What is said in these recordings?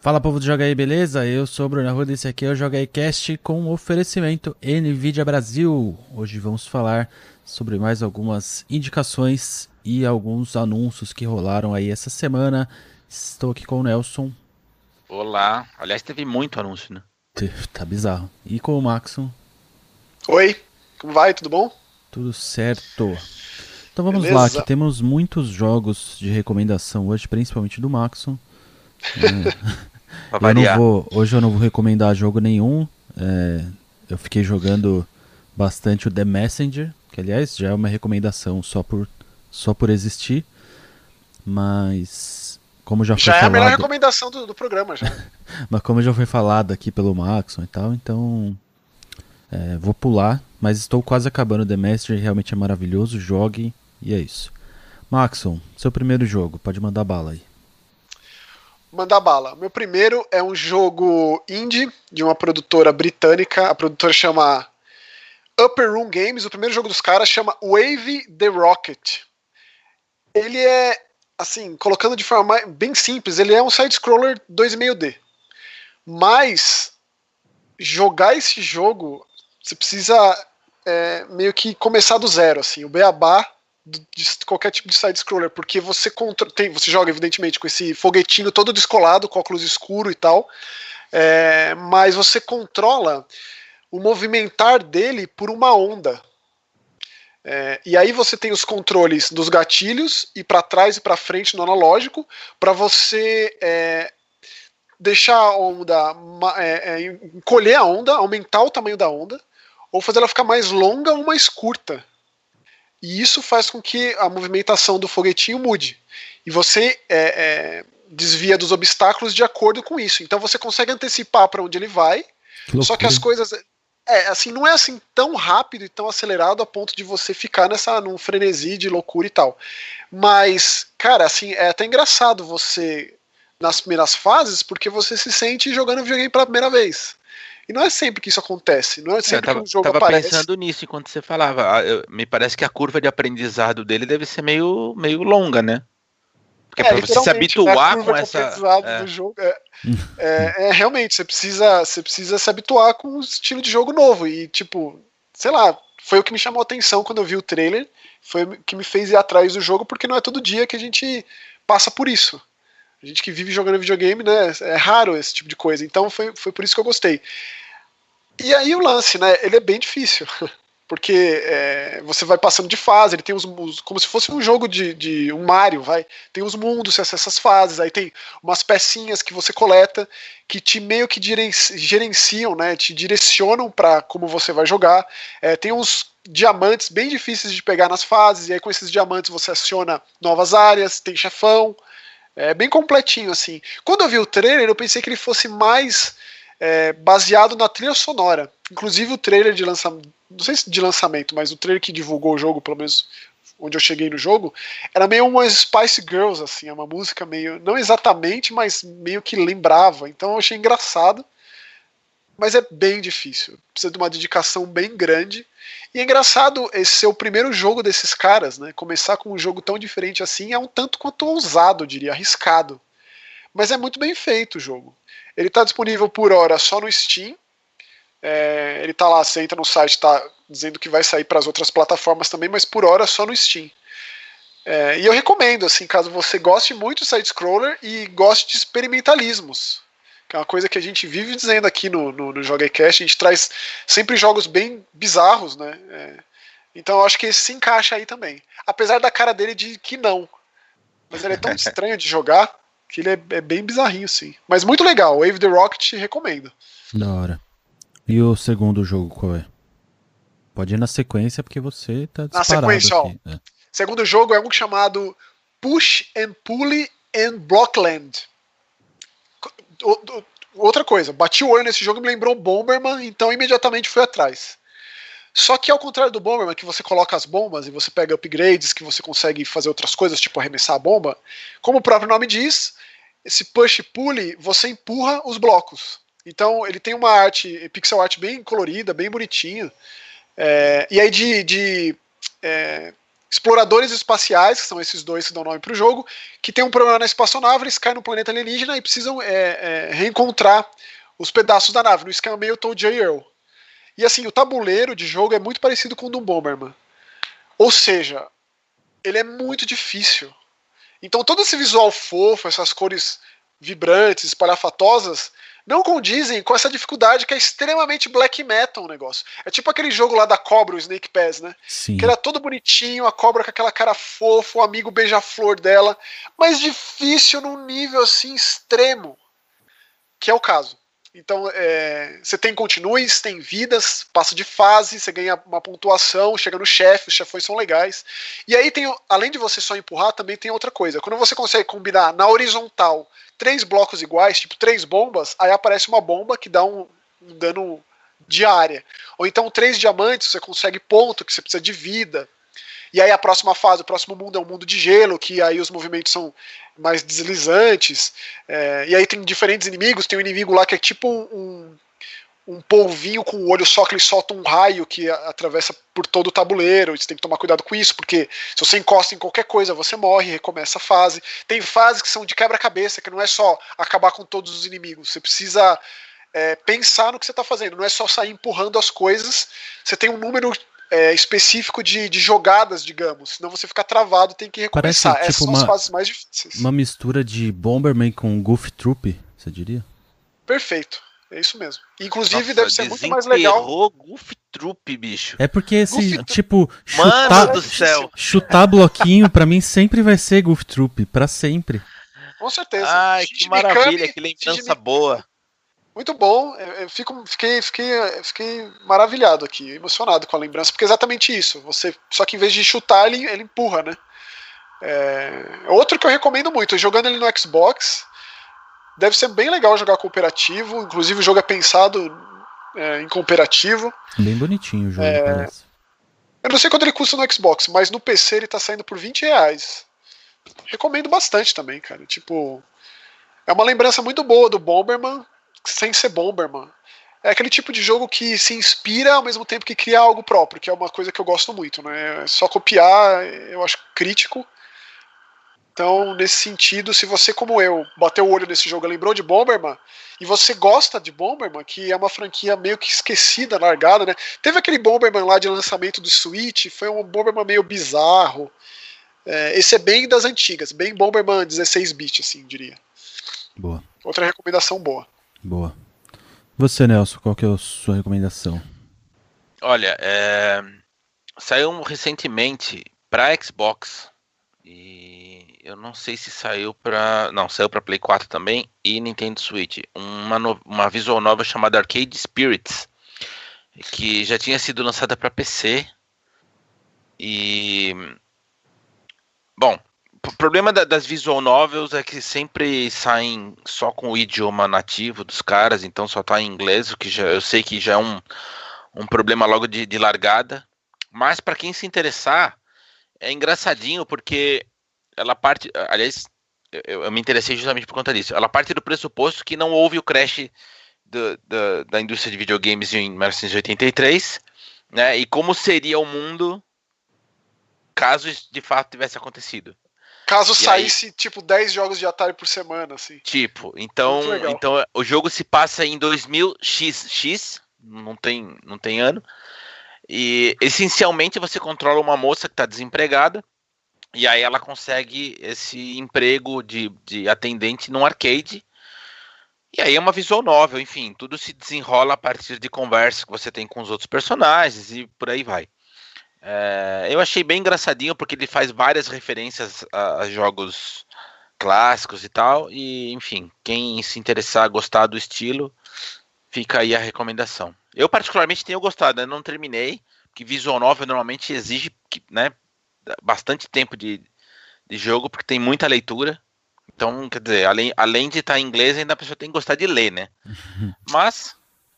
Fala povo do Joga aí, beleza? Eu sou o Bruno Arruda, esse aqui é o Joga aí Cast com oferecimento NVIDIA Brasil. Hoje vamos falar sobre mais algumas indicações e alguns anúncios que rolaram aí essa semana. Estou aqui com o Nelson. Olá. Aliás, teve muito anúncio, né? Tá bizarro. E com o Maxon. Oi, como vai? Tudo bom? Tudo certo. Então vamos Beleza. lá, que temos muitos jogos de recomendação hoje, principalmente do Maxon. É. eu não vou, hoje eu não vou recomendar jogo nenhum. É, eu fiquei jogando bastante o The Messenger, que aliás já é uma recomendação só por, só por existir. Mas como já, já foi é falado... a melhor recomendação do, do programa já. mas como já foi falado aqui pelo Maxon e tal, então é, vou pular. Mas estou quase acabando The Messenger, realmente é maravilhoso. Jogue e é isso. Maxon, seu primeiro jogo, pode mandar bala aí mandar bala. Meu primeiro é um jogo indie de uma produtora britânica. A produtora chama Upper Room Games. O primeiro jogo dos caras chama Wave the Rocket. Ele é, assim, colocando de forma bem simples, ele é um side-scroller 2,5D. Mas jogar esse jogo, você precisa é, meio que começar do zero. Assim, o beabá de qualquer tipo de side-scroller, porque você, contra, tem, você joga, evidentemente, com esse foguetinho todo descolado, com óculos escuro e tal, é, mas você controla o movimentar dele por uma onda. É, e aí você tem os controles dos gatilhos e para trás e para frente no analógico para você é, deixar a onda é, é, encolher a onda, aumentar o tamanho da onda ou fazer ela ficar mais longa ou mais curta. E isso faz com que a movimentação do foguetinho mude. E você é, é, desvia dos obstáculos de acordo com isso. Então você consegue antecipar para onde ele vai. Que só que as coisas. É, assim, não é assim tão rápido e tão acelerado a ponto de você ficar nessa num frenesi de loucura e tal. Mas, cara, assim, é até engraçado você nas primeiras fases, porque você se sente jogando videogame pela primeira vez. E não é sempre que isso acontece, não é sempre tava, que um jogo tava aparece. pensando nisso enquanto você falava. Ah, eu, me parece que a curva de aprendizado dele deve ser meio, meio longa, né? Porque é, pra você se habituar né? com essa. É. Do jogo é, é, é, realmente, você precisa, você precisa se habituar com um estilo de jogo novo. E, tipo, sei lá, foi o que me chamou a atenção quando eu vi o trailer. Foi o que me fez ir atrás do jogo, porque não é todo dia que a gente passa por isso. A gente que vive jogando videogame, né? É raro esse tipo de coisa. Então foi, foi por isso que eu gostei. E aí o lance, né? Ele é bem difícil. Porque é, você vai passando de fase, ele tem os, os, como se fosse um jogo de, de um Mario, vai. Tem os mundos, essas fases, aí tem umas pecinhas que você coleta que te meio que gerenciam, né? Te direcionam para como você vai jogar. É, tem uns diamantes bem difíceis de pegar nas fases, e aí com esses diamantes você aciona novas áreas, tem chefão. É bem completinho, assim. Quando eu vi o trailer, eu pensei que ele fosse mais é, baseado na trilha sonora. Inclusive o trailer de lançamento, não sei se de lançamento, mas o trailer que divulgou o jogo, pelo menos onde eu cheguei no jogo, era meio uma Spice Girls, assim, é uma música meio, não exatamente, mas meio que lembrava. Então eu achei engraçado, mas é bem difícil. Precisa de uma dedicação bem grande. E é engraçado esse ser o primeiro jogo desses caras, né? Começar com um jogo tão diferente assim é um tanto quanto ousado, eu diria, arriscado. Mas é muito bem feito o jogo. Ele está disponível por hora só no Steam. É, ele está lá, você entra no site, está dizendo que vai sair para as outras plataformas também, mas por hora só no Steam. É, e eu recomendo, assim, caso você goste muito de side-scroller e goste de experimentalismos que é uma coisa que a gente vive dizendo aqui no, no, no JogaCast, a gente traz sempre jogos bem bizarros, né? É, então eu acho que esse se encaixa aí também. Apesar da cara dele de que não. Mas ele é tão estranho de jogar que ele é, é, bem bizarrinho, sim. Mas muito legal, Wave the Rocket recomendo. Da hora. E o segundo jogo qual é? Pode ir na sequência, porque você tá disparado Na sequência, aqui. ó. É. Segundo jogo é um chamado Push and Pulley and Blockland outra coisa, bati o olho nesse jogo e me lembrou Bomberman, então imediatamente fui atrás. Só que ao contrário do Bomberman, que você coloca as bombas e você pega upgrades, que você consegue fazer outras coisas, tipo arremessar a bomba, como o próprio nome diz, esse push pull você empurra os blocos. Então ele tem uma arte, pixel art bem colorida, bem bonitinha. É, e aí de, de é, exploradores espaciais, que são esses dois que dão nome para o jogo, que tem um problema na espaçonave, eles caem no planeta alienígena e precisam é, é, reencontrar os pedaços da nave, no esquema meio Toad. Earl. E assim, o tabuleiro de jogo é muito parecido com o do Bomberman. Ou seja, ele é muito difícil. Então todo esse visual fofo, essas cores vibrantes, espalhafatosas, não condizem com essa dificuldade que é extremamente black metal o negócio. É tipo aquele jogo lá da cobra, o Snake Pass, né? Sim. Que era todo bonitinho, a cobra com aquela cara fofa, o amigo beija-flor dela, mas difícil num nível assim extremo, que é o caso. Então, é, você tem continues, tem vidas, passa de fase, você ganha uma pontuação, chega no chefe, os chefões são legais. E aí tem, além de você só empurrar, também tem outra coisa. Quando você consegue combinar na horizontal três blocos iguais, tipo três bombas, aí aparece uma bomba que dá um, um dano de área. Ou então três diamantes, você consegue ponto, que você precisa de vida. E aí a próxima fase, o próximo mundo é um mundo de gelo, que aí os movimentos são mais deslizantes. É, e aí tem diferentes inimigos. Tem um inimigo lá que é tipo um, um polvinho com o olho só que ele solta um raio que atravessa por todo o tabuleiro. Você tem que tomar cuidado com isso, porque se você encosta em qualquer coisa, você morre, recomeça a fase. Tem fases que são de quebra-cabeça, que não é só acabar com todos os inimigos. Você precisa é, pensar no que você está fazendo, não é só sair empurrando as coisas. Você tem um número é, específico de, de, jogadas, digamos. Senão você fica travado tem que recomeçar. Parece, tipo, Essas uma, são as fases mais difíceis. Uma mistura de Bomberman com Goof Troop, você diria? Perfeito. É isso mesmo. Inclusive, Nossa, deve ser muito mais legal. Goof Troop, bicho. É porque esse, Goof tipo, chutar, Mano do céu. chutar bloquinho, pra mim, sempre vai ser Goof Troop. Pra sempre. Com certeza. Ai, que maravilha, que lembrança boa. Muito bom, eu fico, fiquei, fiquei, fiquei maravilhado aqui, emocionado com a lembrança, porque é exatamente isso. Você, só que em vez de chutar, ele, ele empurra, né? É, outro que eu recomendo muito, jogando ele no Xbox, deve ser bem legal jogar cooperativo, inclusive o jogo é pensado é, em cooperativo. Bem bonitinho o jogo, é, parece. Eu não sei quanto ele custa no Xbox, mas no PC ele tá saindo por 20 reais. Recomendo bastante também, cara. Tipo, é uma lembrança muito boa do Bomberman, sem ser Bomberman. É aquele tipo de jogo que se inspira ao mesmo tempo que cria algo próprio, que é uma coisa que eu gosto muito, né? É só copiar, eu acho crítico. Então, nesse sentido, se você, como eu, bateu o olho nesse jogo e lembrou de Bomberman, e você gosta de Bomberman, que é uma franquia meio que esquecida, largada, né? Teve aquele Bomberman lá de lançamento do Switch, foi um Bomberman meio bizarro. É, esse é bem das antigas, bem Bomberman 16-bit, assim, diria. Boa. Outra recomendação boa. Boa. Você, Nelson, qual que é a sua recomendação? Olha, é... saiu recentemente para Xbox e eu não sei se saiu para, não, saiu para Play 4 também e Nintendo Switch, uma no... uma visual nova chamada Arcade Spirits, que já tinha sido lançada para PC e bom, o problema da, das visual novels é que sempre saem só com o idioma nativo dos caras, então só tá em inglês, o que já, eu sei que já é um, um problema logo de, de largada. Mas para quem se interessar, é engraçadinho porque ela parte. Aliás, eu, eu, me interessei justamente por conta disso. Ela parte do pressuposto que não houve o crash do, do, da indústria de videogames em 1983, né? E como seria o mundo caso de fato tivesse acontecido. Caso e saísse, aí, tipo, 10 jogos de Atari por semana, assim. Tipo, então, então o jogo se passa em 2000XX, não tem, não tem ano. E essencialmente você controla uma moça que está desempregada. E aí ela consegue esse emprego de, de atendente num arcade. E aí é uma visual novel, enfim, tudo se desenrola a partir de conversas que você tem com os outros personagens e por aí vai. É, eu achei bem engraçadinho porque ele faz várias referências a, a, jogos clássicos e tal. E, enfim, quem se interessar, gostar do estilo, fica aí a recomendação. Eu, particularmente, tenho gostado, né? não terminei, porque visual novel normalmente exige né, bastante tempo de, de jogo, porque tem muita leitura. Então, quer dizer, além, além de estar em inglês, ainda a pessoa tem que gostar de ler, né? Mas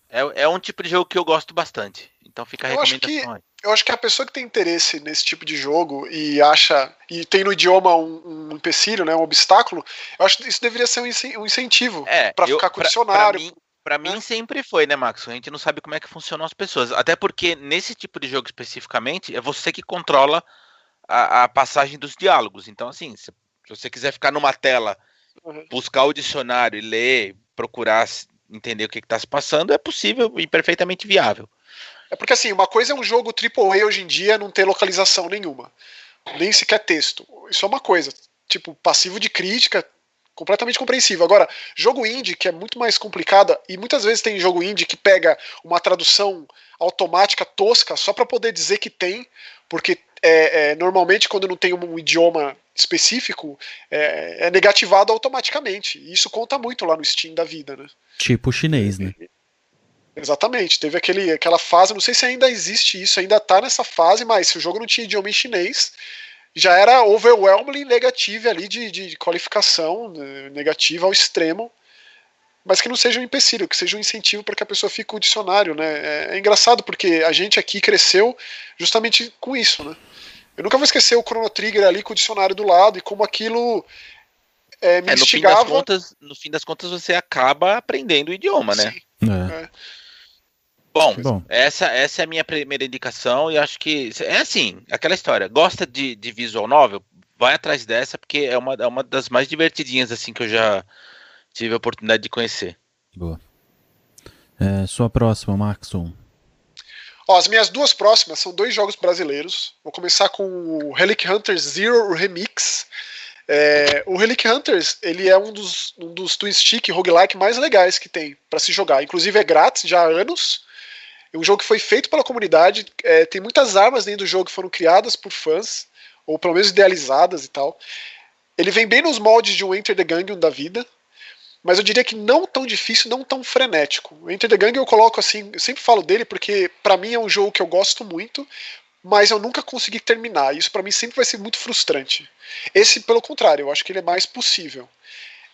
é, é um tipo de jogo que eu gosto bastante. Então fica a eu recomendação acho que, aí. Eu acho que a pessoa que tem interesse nesse tipo de jogo e acha e tem no idioma um, um empecilho, né, um obstáculo, eu acho que isso deveria ser um incentivo é, para ficar com o dicionário. Pra mim, Pra mim é. sempre foi, né, Max? A gente não sabe como é que funcionam as pessoas. Até porque nesse tipo de jogo especificamente, é você que controla a, a passagem dos diálogos. Então, assim, se, se, você quiser ficar numa tela, uhum. buscar o dicionário e ler, procurar entender o que está se passando, é possível e perfeitamente viável. É porque assim, uma coisa é um jogo AAA hoje em dia não ter localização nenhuma, nem sequer texto. Isso é uma coisa. Tipo, passivo de crítica, completamente compreensível. Agora, jogo indie, que é muito mais complicado, e muitas vezes tem jogo indie que pega uma tradução automática tosca só para poder dizer que tem, porque é, é, normalmente quando não tem um idioma específico, é, é, negativado automaticamente. E isso conta muito lá no Steam da vida, né? Tipo chinês, né? Exatamente. Teve aquele, aquela fase, não sei se ainda existe isso, ainda tá nessa fase, mas se o jogo não tinha idioma em chinês, já era overwhelmingly negativo ali de, de qualificação, né, negativa ao extremo, mas que não seja um empecilho, que seja um incentivo para que a pessoa fique com o dicionário, né? É, é, engraçado porque a gente aqui cresceu justamente com isso, né? Eu nunca vou esquecer o Chrono Trigger ali com o dicionário do lado e como aquilo é, me é, no instigava. Fim das contas, no fim das contas, você acaba aprendendo o idioma, né? É. é. Bom, Bom, Essa, essa é a minha primeira indicação e acho que é assim, aquela história. Gosta de, de visual novel? Vai atrás dessa porque é uma, é uma das mais divertidinhas assim que eu já tive a oportunidade de conhecer. Boa. É, sua próxima, Maxon. Ó, as minhas duas próximas são dois jogos brasileiros. Vou começar com o Relic Hunters Zero Remix. É, o Relic Hunters ele é um dos, um dos twin stick roguelike mais legais que tem para se jogar. Inclusive é grátis já há anos. É um jogo que foi feito pela comunidade. É, tem muitas armas dentro do jogo que foram criadas por fãs, ou pelo menos idealizadas e tal. Ele vem bem nos moldes de um Enter the Gungeon da vida, mas eu diria que não tão difícil, não tão frenético. O Enter the Gungeon eu coloco assim, eu sempre falo dele porque para mim é um jogo que eu gosto muito, mas eu nunca consegui terminar. Isso para mim sempre vai ser muito frustrante. Esse, pelo contrário, eu acho que ele é mais possível.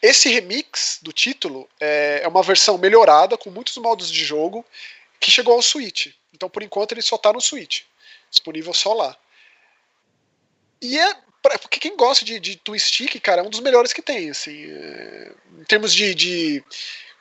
Esse remix do título é, é uma versão melhorada com muitos modos de jogo que chegou ao Switch. Então, por enquanto, ele só está no Switch. Disponível só lá. E é. Porque quem gosta de, de twist stick, cara, é um dos melhores que tem. Assim, é, em termos de, de,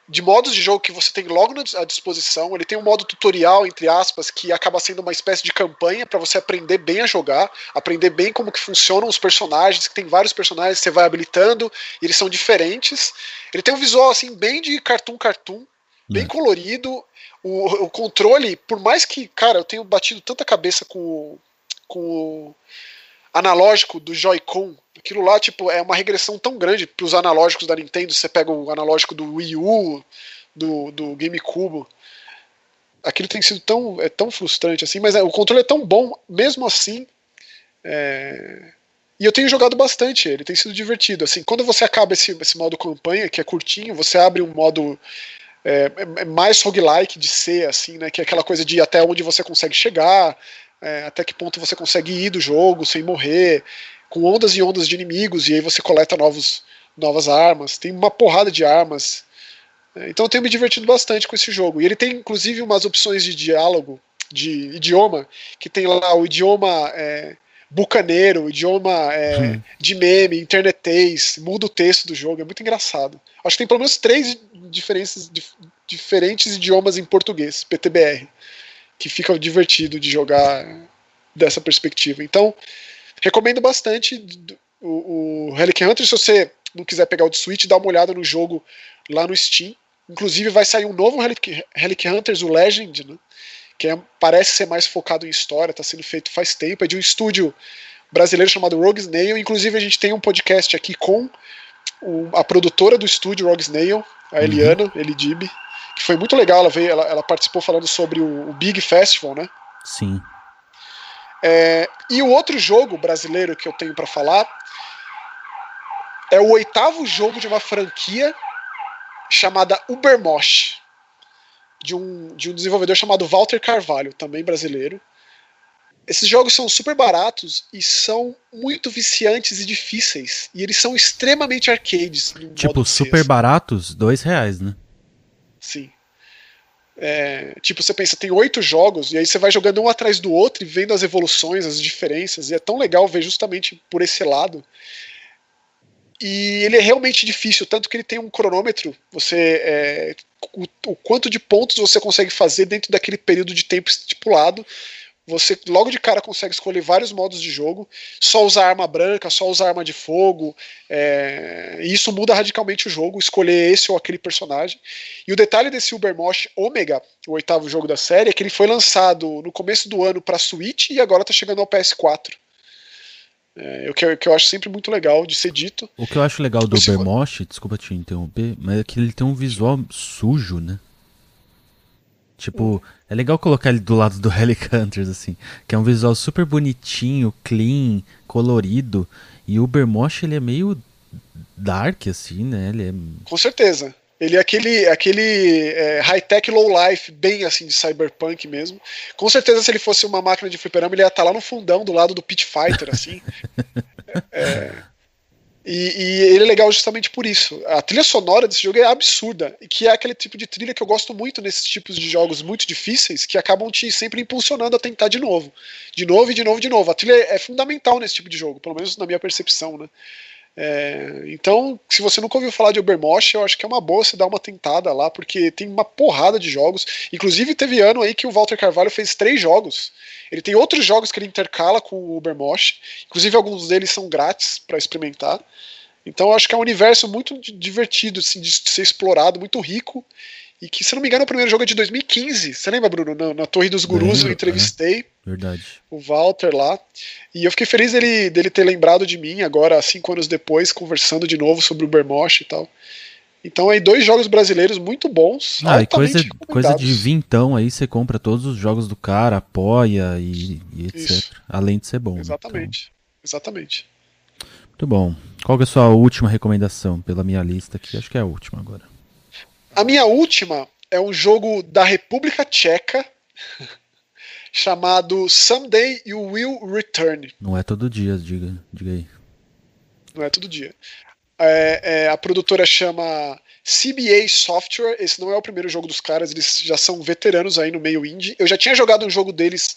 de, modos de jogo que você tem logo à disposição, ele tem um modo tutorial, entre aspas, que acaba sendo uma espécie de campanha para você aprender bem a jogar, aprender bem como que funcionam os personagens, que tem vários personagens, você vai habilitando, e eles são diferentes. Ele tem um visual assim bem de cartoon cartoon, bem é. colorido. O, o, controle, por mais que, cara, eu tenho batido tanta cabeça com, com o analógico do Joy-Con, aquilo lá, tipo, é uma regressão tão grande para os analógicos da Nintendo. Você pega o analógico do Wii U, do, do GameCube. Aquilo tem sido tão, é tão frustrante assim, mas é, o controle é tão bom, mesmo assim. É... E eu tenho jogado bastante ele, tem sido divertido. Assim, quando você acaba esse, esse modo campanha, que é curtinho, você abre um modo é, é, é mais roguelike de ser, assim, né? Que é aquela coisa de até onde você consegue chegar, é, até que ponto você consegue ir do jogo sem morrer, com ondas e ondas de inimigos, e aí você coleta novos, novas armas. Tem uma porrada de armas. É, então eu tenho me divertido bastante com esse jogo. E ele tem inclusive umas opções de diálogo, de idioma, que tem lá o idioma é, bucaneiro, idioma é, hum. de meme, internetês, muda o texto do jogo, é muito engraçado. Acho que tem pelo menos três diferentes, diferentes idiomas em português, PTBR, que fica divertido de jogar dessa perspectiva. Então, recomendo bastante o, o Relic Hunter, se você não quiser pegar o de Switch, dá uma olhada no jogo lá no Steam. Inclusive vai sair um novo Relic, Relic Hunters, o Legend, né? que é, parece ser mais focado em história, está sendo feito faz tempo, é de um estúdio brasileiro chamado Rogue Snail. Inclusive, a gente tem um podcast aqui com o, a produtora do estúdio Rogue Snail, a Eliana uhum. Elidib, que foi muito legal. Ela, veio, ela, ela participou falando sobre o, o, Big Festival, né? Sim. É, e o outro jogo brasileiro que eu tenho para falar é o oitavo jogo de uma franquia chamada Ubermosh de um, de um desenvolvedor chamado Walter Carvalho, também brasileiro. Esses jogos são super baratos e são muito viciantes e difíceis. E eles são extremamente arcades. Tipo, super baratos, dois reais, né? Sim. É, tipo, você pensa, tem oito jogos, e aí você vai jogando um atrás do outro e vendo as evoluções, as diferenças, e é tão legal ver justamente por esse lado. E ele é realmente difícil, tanto que ele tem um cronômetro. Você é, o, o, quanto de pontos você consegue fazer dentro daquele período de tempo estipulado você logo de cara consegue escolher vários modos de jogo, só usar arma branca, só usar arma de fogo, é, e isso muda radicalmente o jogo, escolher esse ou aquele personagem. E o detalhe desse Ubermosh Omega, o oitavo jogo da série, é que ele foi lançado no começo do ano para Switch e agora está chegando ao PS4. É, o que, que, eu acho sempre muito legal de ser dito. O que eu acho legal do Ubermosh, desculpa te interromper, mas é que ele tem um visual sujo, né? Tipo, é legal colocar ele do lado do Hunters, assim, que é um visual super bonitinho, clean, colorido. E o Ubermosh, ele é meio dark, assim, né? Ele é... Com certeza. Ele é aquele, aquele é, high-tech low-life, bem assim, de cyberpunk mesmo. Com certeza, se ele fosse uma máquina de fliperama, ele ia estar lá no fundão, do lado do Pit Fighter, assim. é, e, e, ele é legal justamente por isso. A trilha sonora desse jogo é absurda, e que é aquele tipo de trilha que eu gosto muito nesses tipos de jogos muito difíceis, que acabam te sempre impulsionando a tentar de novo. De novo e de novo e de novo. A trilha é fundamental nesse tipo de jogo, pelo menos na minha percepção, né? É, então, se você nunca ouviu falar de Ubermosh, eu acho que é uma boa você dar uma tentada lá, porque tem uma porrada de jogos. Inclusive, teve ano aí que o Walter Carvalho fez três jogos. Ele tem outros jogos que ele intercala com o Ubermosh, inclusive alguns deles são grátis para experimentar. Então, eu acho que é um universo muito divertido assim, de ser explorado, muito rico. E que, se não me engano, o primeiro jogo é de 2015. Você lembra, Bruno? Na, na Torre dos Gurus eu entrevistei. É. Verdade. O Walter lá. E eu fiquei feliz dele, dele ter lembrado de mim agora, cinco anos depois, conversando de novo sobre o Bermosh e tal. Então aí dois jogos brasileiros muito bons. Ah, e coisa, coisa de vintão aí você compra todos os jogos do cara, apoia e, e etc. Isso. Além de ser bom. Exatamente. Então. Exatamente. Muito bom. Qual é a sua última recomendação pela minha lista aqui? Acho que é a última agora. A minha última é um jogo da República Tcheca chamado Someday You Will Return. Não é todo dia, diga, diga aí. Não é todo dia. É, é, a produtora chama CBA Software. Esse não é o primeiro jogo dos caras, eles já são veteranos aí no meio indie. Eu já tinha jogado um jogo deles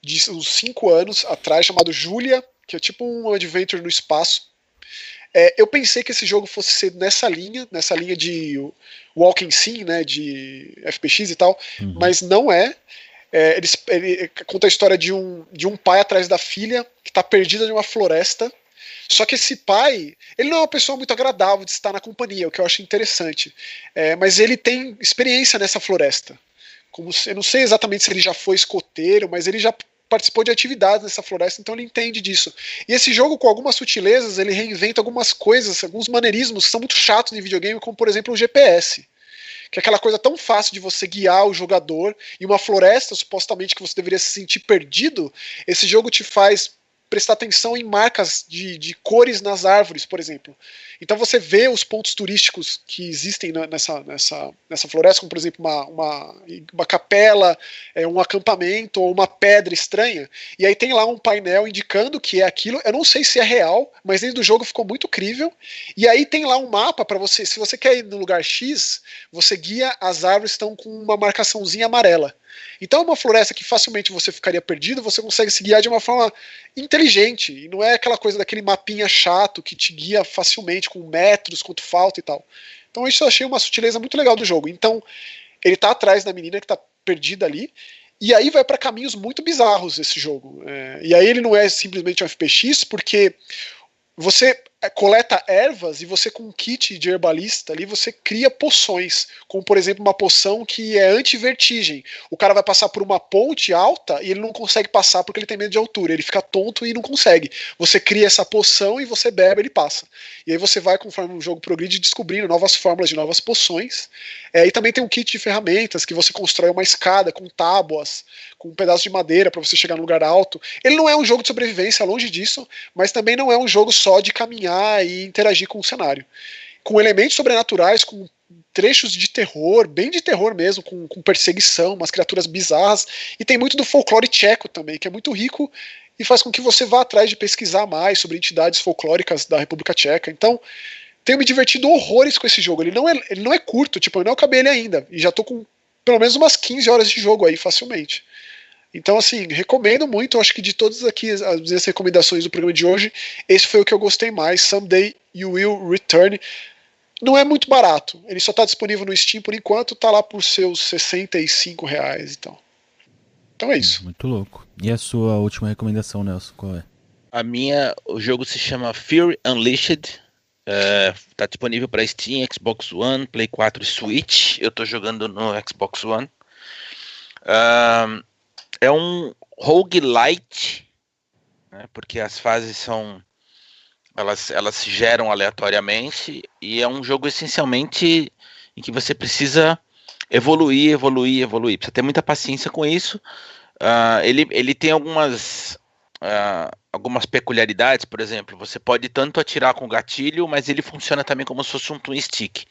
de uns 5 anos atrás, chamado Julia, que é tipo um adventure no espaço. É, eu pensei que esse jogo fosse ser nessa linha, nessa linha de walking sim, né, de FPX e tal, uhum. mas não é. É, ele, ele, conta a história de um, de um pai atrás da filha que está perdida em uma floresta. Só que esse pai, ele não é uma pessoa muito agradável de estar na companhia, o que eu acho interessante. É, mas ele tem experiência nessa floresta. Como se, eu não sei exatamente se ele já foi escoteiro, mas ele já participou de atividades nessa floresta, então ele entende disso. E esse jogo, com algumas sutilezas, ele reinventa algumas coisas, alguns maneirismos que são muito chatos em videogame, como por exemplo o GPS que é aquela coisa tão fácil de você guiar o jogador em uma floresta, supostamente que você deveria se sentir perdido, esse jogo te faz prestar atenção em marcas de, de cores nas árvores, por exemplo. Então você vê os pontos turísticos que existem nessa, nessa, nessa floresta, como por exemplo uma, uma, uma capela, é, um acampamento ou uma pedra estranha, e aí tem lá um painel indicando que é aquilo. Eu não sei se é real, mas dentro do jogo ficou muito crível. E aí tem lá um mapa para você, se você quer ir no lugar X, você guia, as árvores estão com uma marcaçãozinha amarela. Então, é uma floresta que facilmente você ficaria perdido, você consegue se guiar de uma forma inteligente. E não é aquela coisa daquele mapinha chato que te guia facilmente com metros, quanto falta e tal. Então, isso eu achei uma sutileza muito legal do jogo. Então, ele tá atrás da menina que tá perdida ali. E aí vai para caminhos muito bizarros esse jogo. É, e aí ele não é simplesmente um FPX, porque você coleta ervas e você com um kit de herbalista ali você cria poções, como por exemplo uma poção que é anti-vertigem. O cara vai passar por uma ponte alta e ele não consegue passar porque ele tem medo de altura, ele fica tonto e não consegue. Você cria essa poção e você bebe, ele passa. E aí você vai conforme o jogo progride descobrindo novas fórmulas de novas poções. É, e também tem um kit de ferramentas que você constrói uma escada com tábuas, com um pedaço de madeira para você chegar num lugar alto. Ele não é um jogo de sobrevivência, longe disso, mas também não é um jogo só de caminhar e interagir com o cenário. Com elementos sobrenaturais, com trechos de terror, bem de terror mesmo, com, com, perseguição, umas criaturas bizarras, e tem muito do folclore tcheco também, que é muito rico e faz com que você vá atrás de pesquisar mais sobre entidades folclóricas da República Tcheca. Então, tenho me divertido horrores com esse jogo. Ele não é, ele não é curto, tipo, eu não acabei ele ainda, e já tô com pelo menos umas 15 horas de jogo aí facilmente. Então, assim, recomendo muito. Acho que de todas aqui as minhas recomendações do programa de hoje, esse foi o que eu gostei mais. Someday You Will Return. Não é muito barato. Ele só está disponível no Steam por enquanto. Está lá por seus 65 reais. Então, Então é isso. Muito louco. E a sua última recomendação, Nelson, qual é? A minha, o jogo se chama Fury Unleashed. Está é, disponível para Steam, Xbox One, Play 4 e Switch. Eu estou jogando no Xbox One. Uh, é um roguelite, né, porque as fases são elas, elas se geram aleatoriamente e é um jogo essencialmente em que você precisa evoluir, evoluir, evoluir. Precisa ter muita paciência com isso. Uh, ele, ele tem algumas, uh, algumas peculiaridades, por exemplo, você pode tanto atirar com o gatilho, mas ele funciona também como se fosse um twin stick.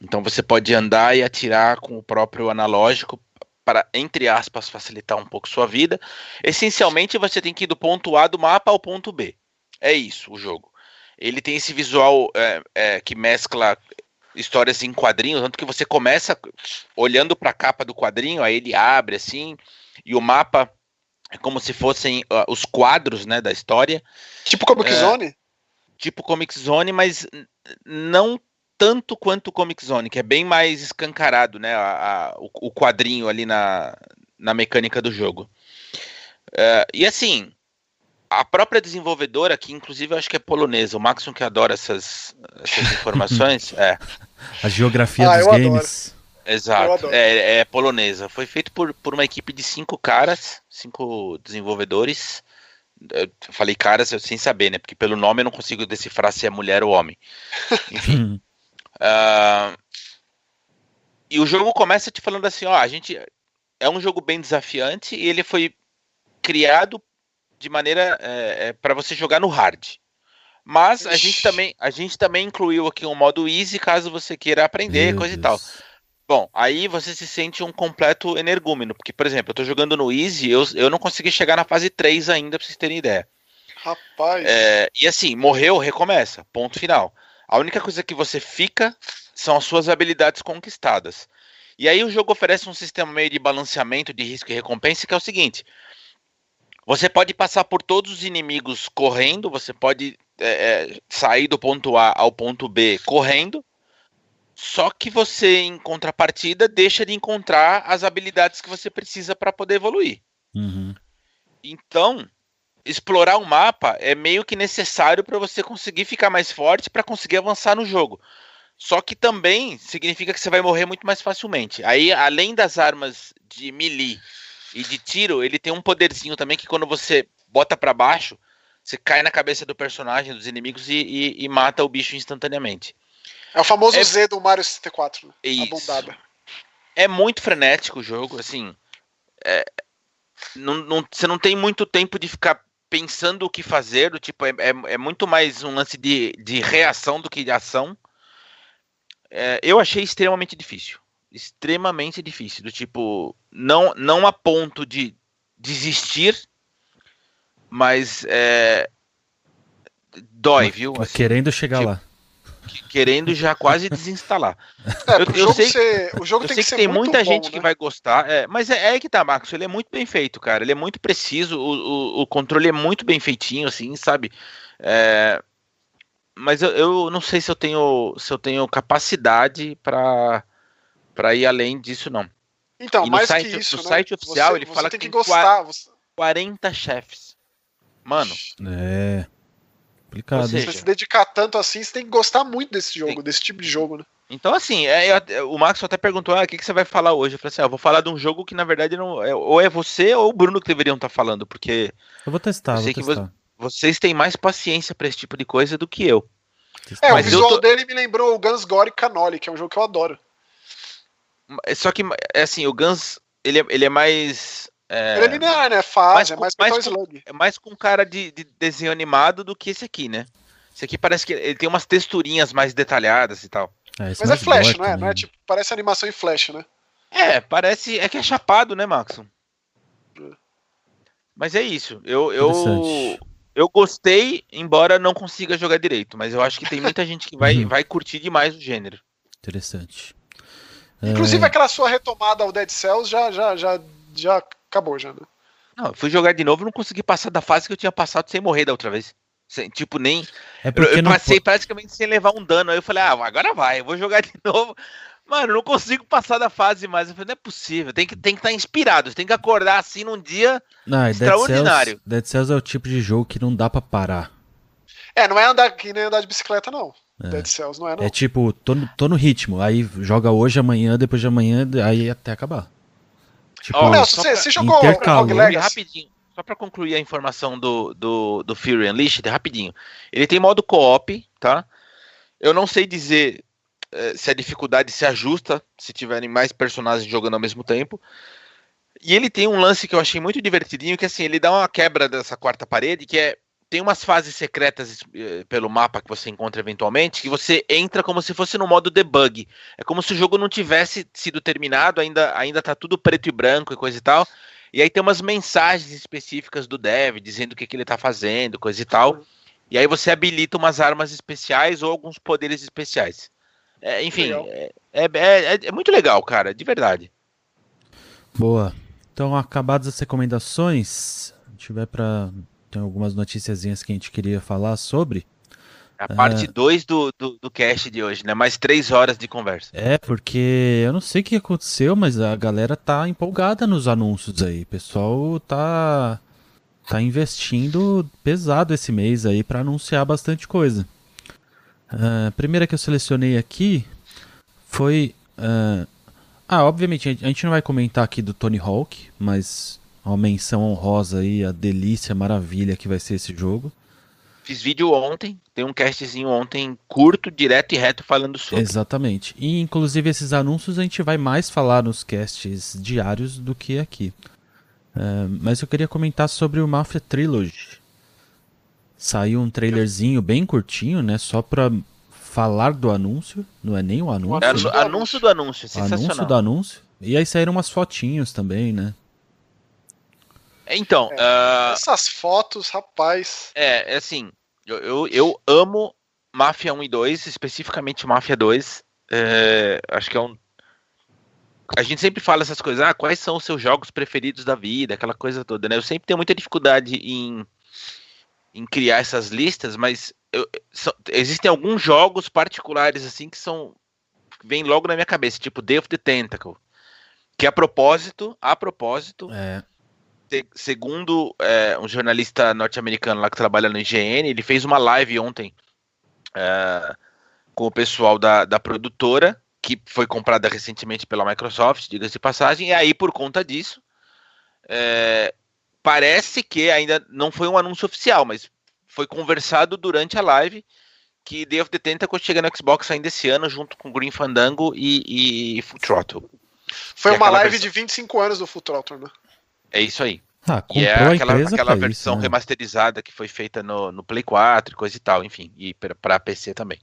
Então você pode andar e atirar com o próprio analógico para, entre aspas, facilitar um pouco sua vida. Essencialmente você tem que ir do ponto A do mapa ao ponto B. É isso o jogo. Ele tem esse visual é, é, que mescla histórias em quadrinhos, tanto que você começa olhando para a capa do quadrinho, aí ele abre assim, e o mapa é como se fossem uh, os quadros né, da história. Tipo Comic é, Zone? Tipo Comic Zone, mas não tanto quanto o Comic Zone, que é bem mais escancarado, né? A, a, o, o, quadrinho ali na, na mecânica do jogo. Uh, e assim, a própria desenvolvedora, que inclusive eu acho que é polonesa, o Maxon que adora essas, essas informações, é. A geografia ah, dos games. Adoro. Exato, é, é, polonesa. Foi feito por, por uma equipe de cinco caras, cinco desenvolvedores. Eu falei caras sem saber, né? Porque pelo nome eu não consigo decifrar se é mulher ou homem. Enfim. Uh, e o jogo começa te falando assim: ó, a gente. É um jogo bem desafiante e ele foi criado de maneira é, é, para você jogar no hard. Mas a gente também a gente também incluiu aqui um modo easy caso você queira aprender, Meu coisa Deus. e tal. Bom, aí você se sente um completo energúmeno, porque, por exemplo, eu tô jogando no Easy, eu, eu não consegui chegar na fase 3 ainda, pra vocês terem ideia. Rapaz. É, e assim, morreu, recomeça, ponto final. A única coisa que você fica são as suas habilidades conquistadas. E aí o jogo oferece um sistema meio de balanceamento de risco e recompensa, que é o seguinte: você pode passar por todos os inimigos correndo, você pode é, é, sair do ponto A ao ponto B correndo, só que você, em contrapartida, deixa de encontrar as habilidades que você precisa para poder evoluir. Uhum. Então, explorar o mapa é meio que necessário para você conseguir ficar mais forte para conseguir avançar no jogo. Só que também significa que você vai morrer muito mais facilmente. Aí, além das armas de melee e de tiro, ele tem um poderzinho também que quando você bota para baixo, você cai na cabeça do personagem, dos inimigos e, e, e, mata o bicho instantaneamente. É o famoso é... Z do Mario 64, né? Isso. É muito frenético o jogo, assim. É... Não, não, você não tem muito tempo de ficar pensando o que fazer, do tipo, é, é, é muito mais um lance de, de reação do que de ação. É, eu achei extremamente difícil extremamente difícil. Do tipo, não, não a ponto de desistir, mas é, dói, viu? Assim, querendo chegar tipo, lá. Querendo já quase desinstalar. É, eu, eu sei, ser, o jogo eu tem sei que, que tem muita bom, gente né? que vai gostar, é, mas é, é que tá, Marcos. Ele é muito bem feito, cara. Ele é muito preciso. O, o, o controle é muito bem feitinho, assim, sabe? É, mas eu, eu não sei se eu tenho se eu tenho capacidade para para ir além disso, não. Então, e mais site, que isso, no né? site oficial você, ele você fala tem que que gostar. Você... 40 chefes. Mano. É. Complicado. Se você se dedicar tanto assim, você tem que gostar muito desse jogo, Tem- desse tipo de jogo, né? Então, assim, é, eu- o Max até perguntou: ah, o que, que você vai falar hoje? Eu falei assim: ah, eu vou falar de um jogo que na verdade não. é- ou é você ou o Bruno que deveriam estar falando, porque Eu vou testar, Eu vou sei que testar. vocês têm mais paciência pra esse tipo de coisa do que eu. É, Mas o eu visual tô- dele me lembrou o Guns Gore Canoli, que é um jogo que eu adoro. É Só que, é assim, o Guns, ele é, ele é mais. É, Ele é linear, né? Fase, é com- mais mais Metal com- Slug. é mais com cara de, de desenho animado do que esse aqui, né? Esse aqui parece que ele tem umas texturinhas mais detalhadas e tal. É, Mas é mais flash, não é? Não é tipo, parece animação em flash, né? É, parece. É que é chapado, né, Maxon? Mas é isso. Eu, eu, eu gostei, embora não consiga jogar direito. Mas eu acho que tem muita gente que vai, Uhum. vai curtir demais o gênero. Interessante. Inclusive É, aquela sua retomada ao Dead Cells já, já, já, já acabou, já, né? Não, eu fui jogar de novo e não consegui passar da fase que eu tinha passado sem morrer da outra vez. Sem- tipo, nem. é Eu, porque eu passei praticamente sem levar um dano. Aí eu falei, ah, agora vai, eu vou jogar de novo Mano, não consigo passar da fase mais. Eu falei, não é possível. Tem que tem que estar tá inspirado. Tem que acordar assim num dia não, extraordinário. Dead Cells, Dead Cells é o tipo de jogo que não dá para parar. É, não é andar que nem andar de bicicleta, não. É. Dead Cells não é, não. É tipo, tô no, tô no ritmo. Aí joga hoje, amanhã, depois de amanhã, aí até acabar. Tipo, oh, Nelson, você, você jogou Rogue Legacy? Rapidinho. Só pra concluir a informação do, do, do Fury Unleashed, rapidinho. Ele tem modo co-op, tá? Eu não sei dizer é, se a dificuldade se ajusta se tiverem mais personagens jogando ao mesmo tempo. E ele tem um lance que eu achei muito divertidinho, que assim, ele dá uma quebra dessa quarta parede, que é tem umas fases secretas eh, pelo mapa que você encontra eventualmente, que você entra como se fosse no modo debug. É como se o jogo não tivesse sido terminado, ainda ainda tá tudo preto e branco e coisa e tal. E aí tem umas mensagens específicas do dev dizendo o que, que ele tá fazendo, coisa e tal. E aí você habilita umas armas especiais ou alguns poderes especiais. É, enfim, é, é, é, é, muito legal, cara, de verdade. Boa. Então, acabadas as recomendações, a gente vai para tem algumas noticiazinhas que a gente queria falar sobre. A parte 2 é... do, do, do cast de hoje, né? Mais três horas de conversa. É, porque eu não sei o que aconteceu, mas a galera tá empolgada nos anúncios aí. O pessoal tá, tá investindo pesado esse mês aí para anunciar bastante coisa. Uh, a primeira que eu selecionei aqui foi. Uh... ah, obviamente, a gente não vai comentar aqui do Tony Hawk, mas uma menção honrosa aí, a delícia, maravilha que vai ser esse jogo. Fiz vídeo ontem, tem um castzinho ontem curto, direto e reto falando sobre. Exatamente. E inclusive esses anúncios a gente vai mais falar nos casts diários do que aqui. Uh, mas eu queria comentar sobre o Mafia Trilogy. Saiu um trailerzinho bem curtinho, né? Só pra falar do anúncio. Não é nem o anúncio. É, anúncio do anúncio, sensacional. Anúncio do anúncio. E aí saíram umas fotinhos também, né? Então. É, uh... Essas fotos, rapaz. É, é assim. Eu, eu, eu, amo Máfia 1 e 2, especificamente Máfia 2. É, acho que é um. A gente sempre fala essas coisas, ah, quais são os seus jogos preferidos da vida, aquela coisa toda, né? Eu sempre tenho muita dificuldade em, em criar essas listas, mas eu, so, existem alguns jogos particulares, assim, que são. vêm logo na minha cabeça, tipo Day of the Tentacle. Que a propósito, a propósito, é segundo é, um jornalista norte-americano lá que trabalha no IGN, ele fez uma live ontem é, com o pessoal da, da produtora, que foi comprada recentemente pela Microsoft, diga-se de passagem, e aí por conta disso, é, parece que ainda não foi um anúncio oficial, mas foi conversado durante a live que Day of the Tentacle chega no Xbox ainda esse ano, junto com Green Fandango e, e Full Throttle. Foi uma live versão... de 25 anos do Full Throttle, né? É isso aí. Ah, e é aquela, aquela versão isso, né? remasterizada que foi feita no, no Play 4 e coisa e tal, enfim, e para PC também.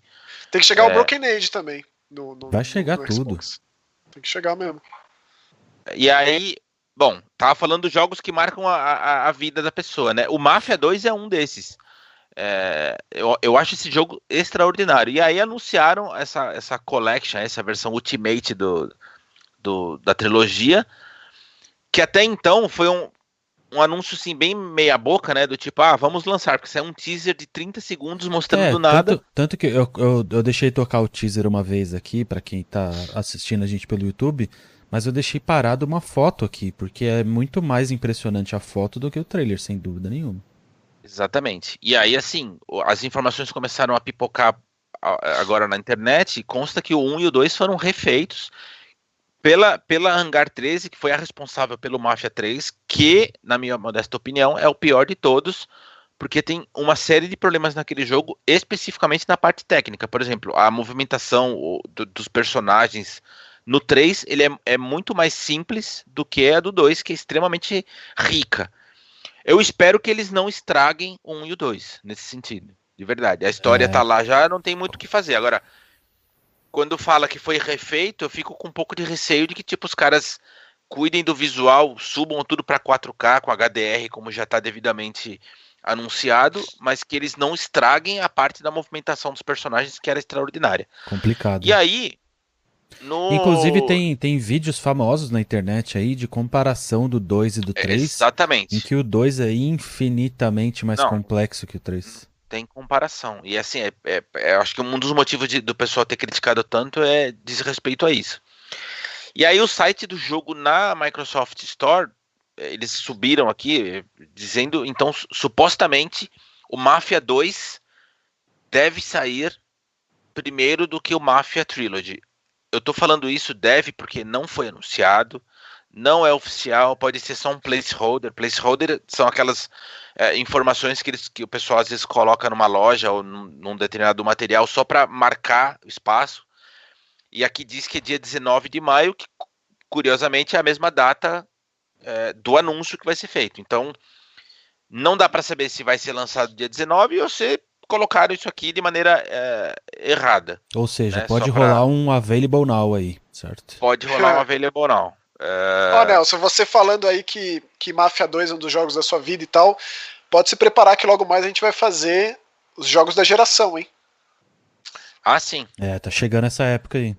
Tem que chegar é... o Broken Age também. No, no, Vai chegar tudo. Tem que chegar mesmo. E aí, bom, tava falando dos jogos que marcam a, a, a vida da pessoa, né? O Mafia 2 é um desses. É, eu, eu acho esse jogo extraordinário. E aí anunciaram essa, essa collection, essa versão Ultimate do, do, da trilogia, que até então foi um, um anúncio assim bem meia boca, né? Do tipo, ah, vamos lançar, porque isso é um teaser de 30 segundos mostrando é, nada. Tanto, tanto que eu, eu, eu, deixei tocar o teaser uma vez aqui, para quem tá assistindo a gente pelo YouTube, mas eu deixei parado uma foto aqui, porque é muito mais impressionante a foto do que o trailer, sem dúvida nenhuma. Exatamente. E aí, assim, as informações começaram a pipocar agora na internet, e consta que o 1 e o 2 foram refeitos pela, pela Hangar 13, que foi a responsável pelo Mafia 3, que, na minha modesta opinião, é o pior de todos, porque tem uma série de problemas naquele jogo, especificamente na parte técnica. Por exemplo, a movimentação do, dos personagens no 3 ele é, é, muito mais simples do que a do 2, que é extremamente rica. Eu espero que eles não estraguem o 1 e o 2, nesse sentido. De verdade. A história é. tá lá já, não tem muito o que fazer. Agora, quando fala que foi refeito, eu fico com um pouco de receio de que tipo os caras cuidem do visual, subam tudo para 4K com HDR, como já está devidamente anunciado, mas que eles não estraguem a parte da movimentação dos personagens que era extraordinária. Complicado. E aí, no... Inclusive tem, tem vídeos famosos na internet aí de comparação do 2 e do 3. Exatamente. Em que o 2 é infinitamente mais não. complexo que o 3. Tem comparação. E assim, é, é, é, acho que um dos motivos de, do pessoal ter criticado tanto é desrespeito a isso. E aí o site do jogo na Microsoft Store, eles subiram aqui dizendo, então, supostamente o Mafia 2 deve sair primeiro do que o Mafia Trilogy. Eu tô falando isso deve porque não foi anunciado, não é oficial, pode ser só um placeholder. Placeholder são aquelas é, informações que, eles, que o pessoal às vezes coloca numa loja ou num, num determinado material só para marcar o espaço. E aqui diz que é dia 19 de maio, que curiosamente é a mesma data é, do anúncio que vai ser feito. Então, não dá para saber se vai ser lançado dia 19 ou se colocaram isso aqui de maneira é, errada. Ou seja, né? pode Só rolar pra... um available now aí, certo? Pode rolar um available now. É... Ó, Nelson, você falando aí que, que Mafia 2 é um dos jogos da sua vida e tal, pode se preparar que logo mais a gente vai fazer os jogos da geração, hein? Ah, sim. É, tá chegando essa época aí.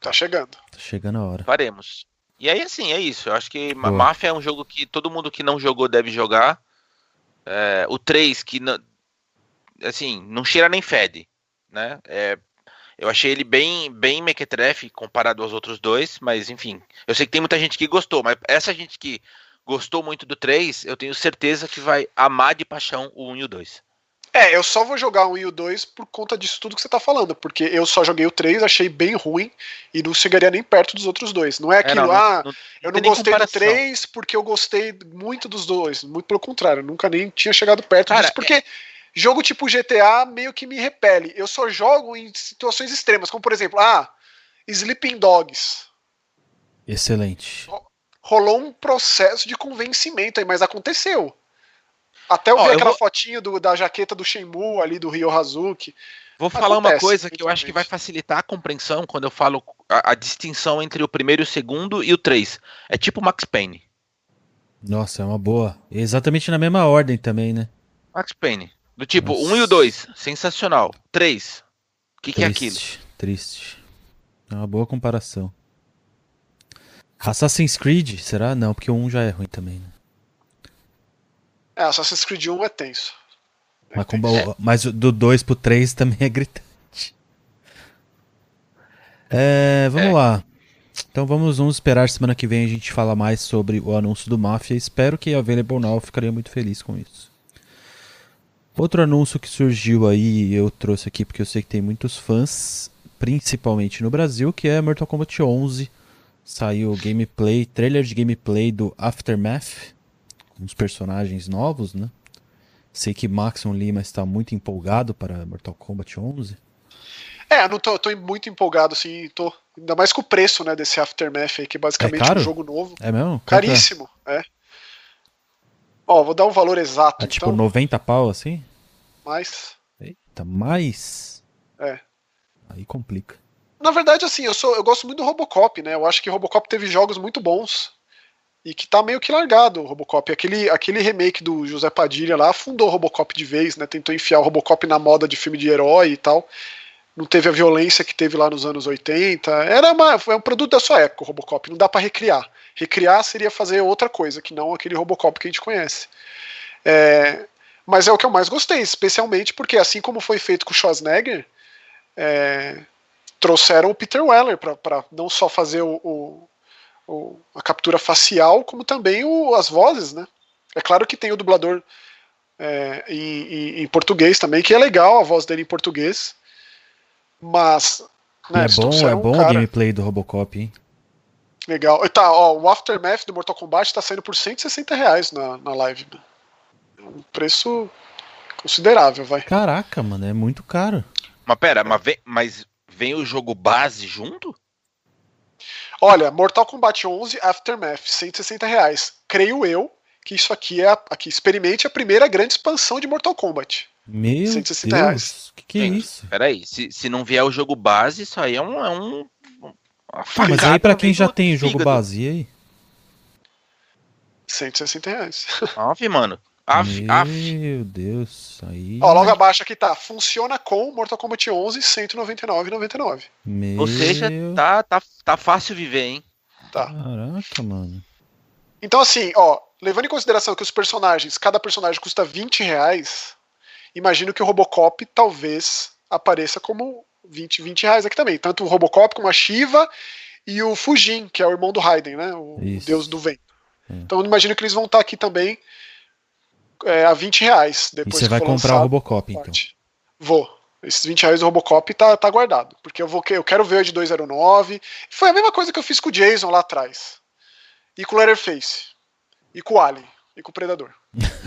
Tá chegando. Tá chegando a hora. Faremos. E aí, assim, é isso. Eu acho que Boa. Mafia é um jogo que todo mundo que não jogou deve jogar. É, o 3, que não, assim, não cheira nem fede. Né? É, eu achei ele bem, bem mequetrefe comparado aos outros dois, mas enfim. Eu sei que tem muita gente que gostou, mas essa gente que gostou muito do 3, eu tenho certeza que vai amar de paixão o 1 e o 2. É, eu só vou jogar o 1 e o 2 por conta disso tudo que você tá falando, porque eu só joguei o 3, achei bem ruim e não chegaria nem perto dos outros dois. Não é aquilo, é, não, ah, não, não, eu não gostei do 3 porque eu gostei muito dos dois. Muito pelo contrário, nunca nem tinha chegado perto Cara, disso, porque. É Jogo tipo GTA meio que me repele. Eu só jogo em situações extremas, como por exemplo, ah, Sleeping Dogs. Excelente. Rolou um processo de convencimento aí, mas aconteceu. Até eu vi aquela vou... fotinho do, da jaqueta do Shenmue ali do Ryo Hazuki. Vou falar uma coisa que eu acho que vai facilitar a compreensão quando eu falo a, a, distinção entre o primeiro e o segundo e o três. É tipo Max Payne. Nossa, é uma boa. Exatamente na mesma ordem também, né? Max Payne. Do tipo, Nossa. um e o dois, sensacional. Três, o que, que, é aquilo? Triste. É uma boa comparação. Assassin's Creed, será? Não, porque o 1 já é ruim também, né? É, Assassin's Creed 1 é tenso. É mas, tenso. É. mas, do 2 pro 3 também é gritante. É, vamos é. lá. Então vamos, vamos esperar semana que vem a gente fala mais sobre o anúncio do Mafia. Espero que a Available Now ficaria muito feliz com isso. Outro anúncio que surgiu aí, eu trouxe aqui porque eu sei que tem muitos fãs, principalmente no Brasil, que é Mortal Kombat 11. Saiu gameplay, trailer de gameplay do Aftermath, com os personagens novos, né? Sei que Maxon Lima está muito empolgado para Mortal Kombat 11. É, eu não tô, tô muito empolgado, assim, tô, ainda mais com o preço, né, desse Aftermath aí, que basicamente é, é um jogo novo. É mesmo? É? Caríssimo, é. é. Ó, vou dar um valor exato. É tipo então... 90 pau assim? Mais. Eita, mais? É. Aí complica. Na verdade, assim, eu, sou, eu gosto muito do Robocop, né? Eu acho que Robocop teve jogos muito bons. E que tá meio que largado o Robocop. Aquele, aquele remake do José Padilha lá afundou o Robocop de vez, né? Tentou enfiar o Robocop na moda de filme de herói e tal não teve a violência que teve lá nos anos 80. Era uma, foi um produto da sua época, o Robocop. Não dá para recriar. Recriar seria fazer outra coisa, que não aquele Robocop que a gente conhece. É, mas é o que eu mais gostei, especialmente porque, assim como foi feito com o Schwarzenegger, é, trouxeram o Peter Weller para não só fazer o, o, o, a captura facial, como também as vozes, né? É claro que tem o dublador é, em, em, em, português também, que é legal a voz dele em português. Mas. Né, é bom, é bom cara... o gameplay do Robocop, hein? Legal. E tá, ó, o Aftermath do Mortal Kombat tá saindo por 160 reais na, na live. Um preço considerável, vai. Caraca, mano, é muito caro. Mas pera, mas vem, mas vem o jogo base junto? Olha, Mortal Kombat 11 Aftermath, 160 reais. Creio eu que isso aqui é. Aqui, experimente a primeira grande expansão de Mortal Kombat. Meu 160 Deus, reais. que que é isso? Peraí, se, se não vier o jogo base, isso aí é um... É um ah, mas aí pra quem já tem o jogo base, e aí? 160 reais. Ave, mano. Ave, Meu ave. Deus, aí... Ó, logo abaixo aqui tá, funciona com Mortal Kombat 11, 199,99. Meu... Ou seja, tá, tá, tá fácil viver, hein? Tá. Caraca, mano. Então assim, ó, levando em consideração que os personagens, cada personagem custa 20 reais, imagino que o Robocop talvez apareça como 20, 20 reais aqui também. Tanto o Robocop como a Shiva e o Fujin, que é o irmão do Raiden, né? O Isso. deus do vento. É. Então imagino que eles vão estar aqui também é, a 20 reais. Depois e você vai comprar o Robocop, então? Vou. Esses 20 reais do Robocop tá, tá guardado. Porque eu, vou, eu quero ver o de 209. Foi a mesma coisa que eu fiz com o Jason lá atrás. E com o Letterface. E com o Alien. E com o Predador.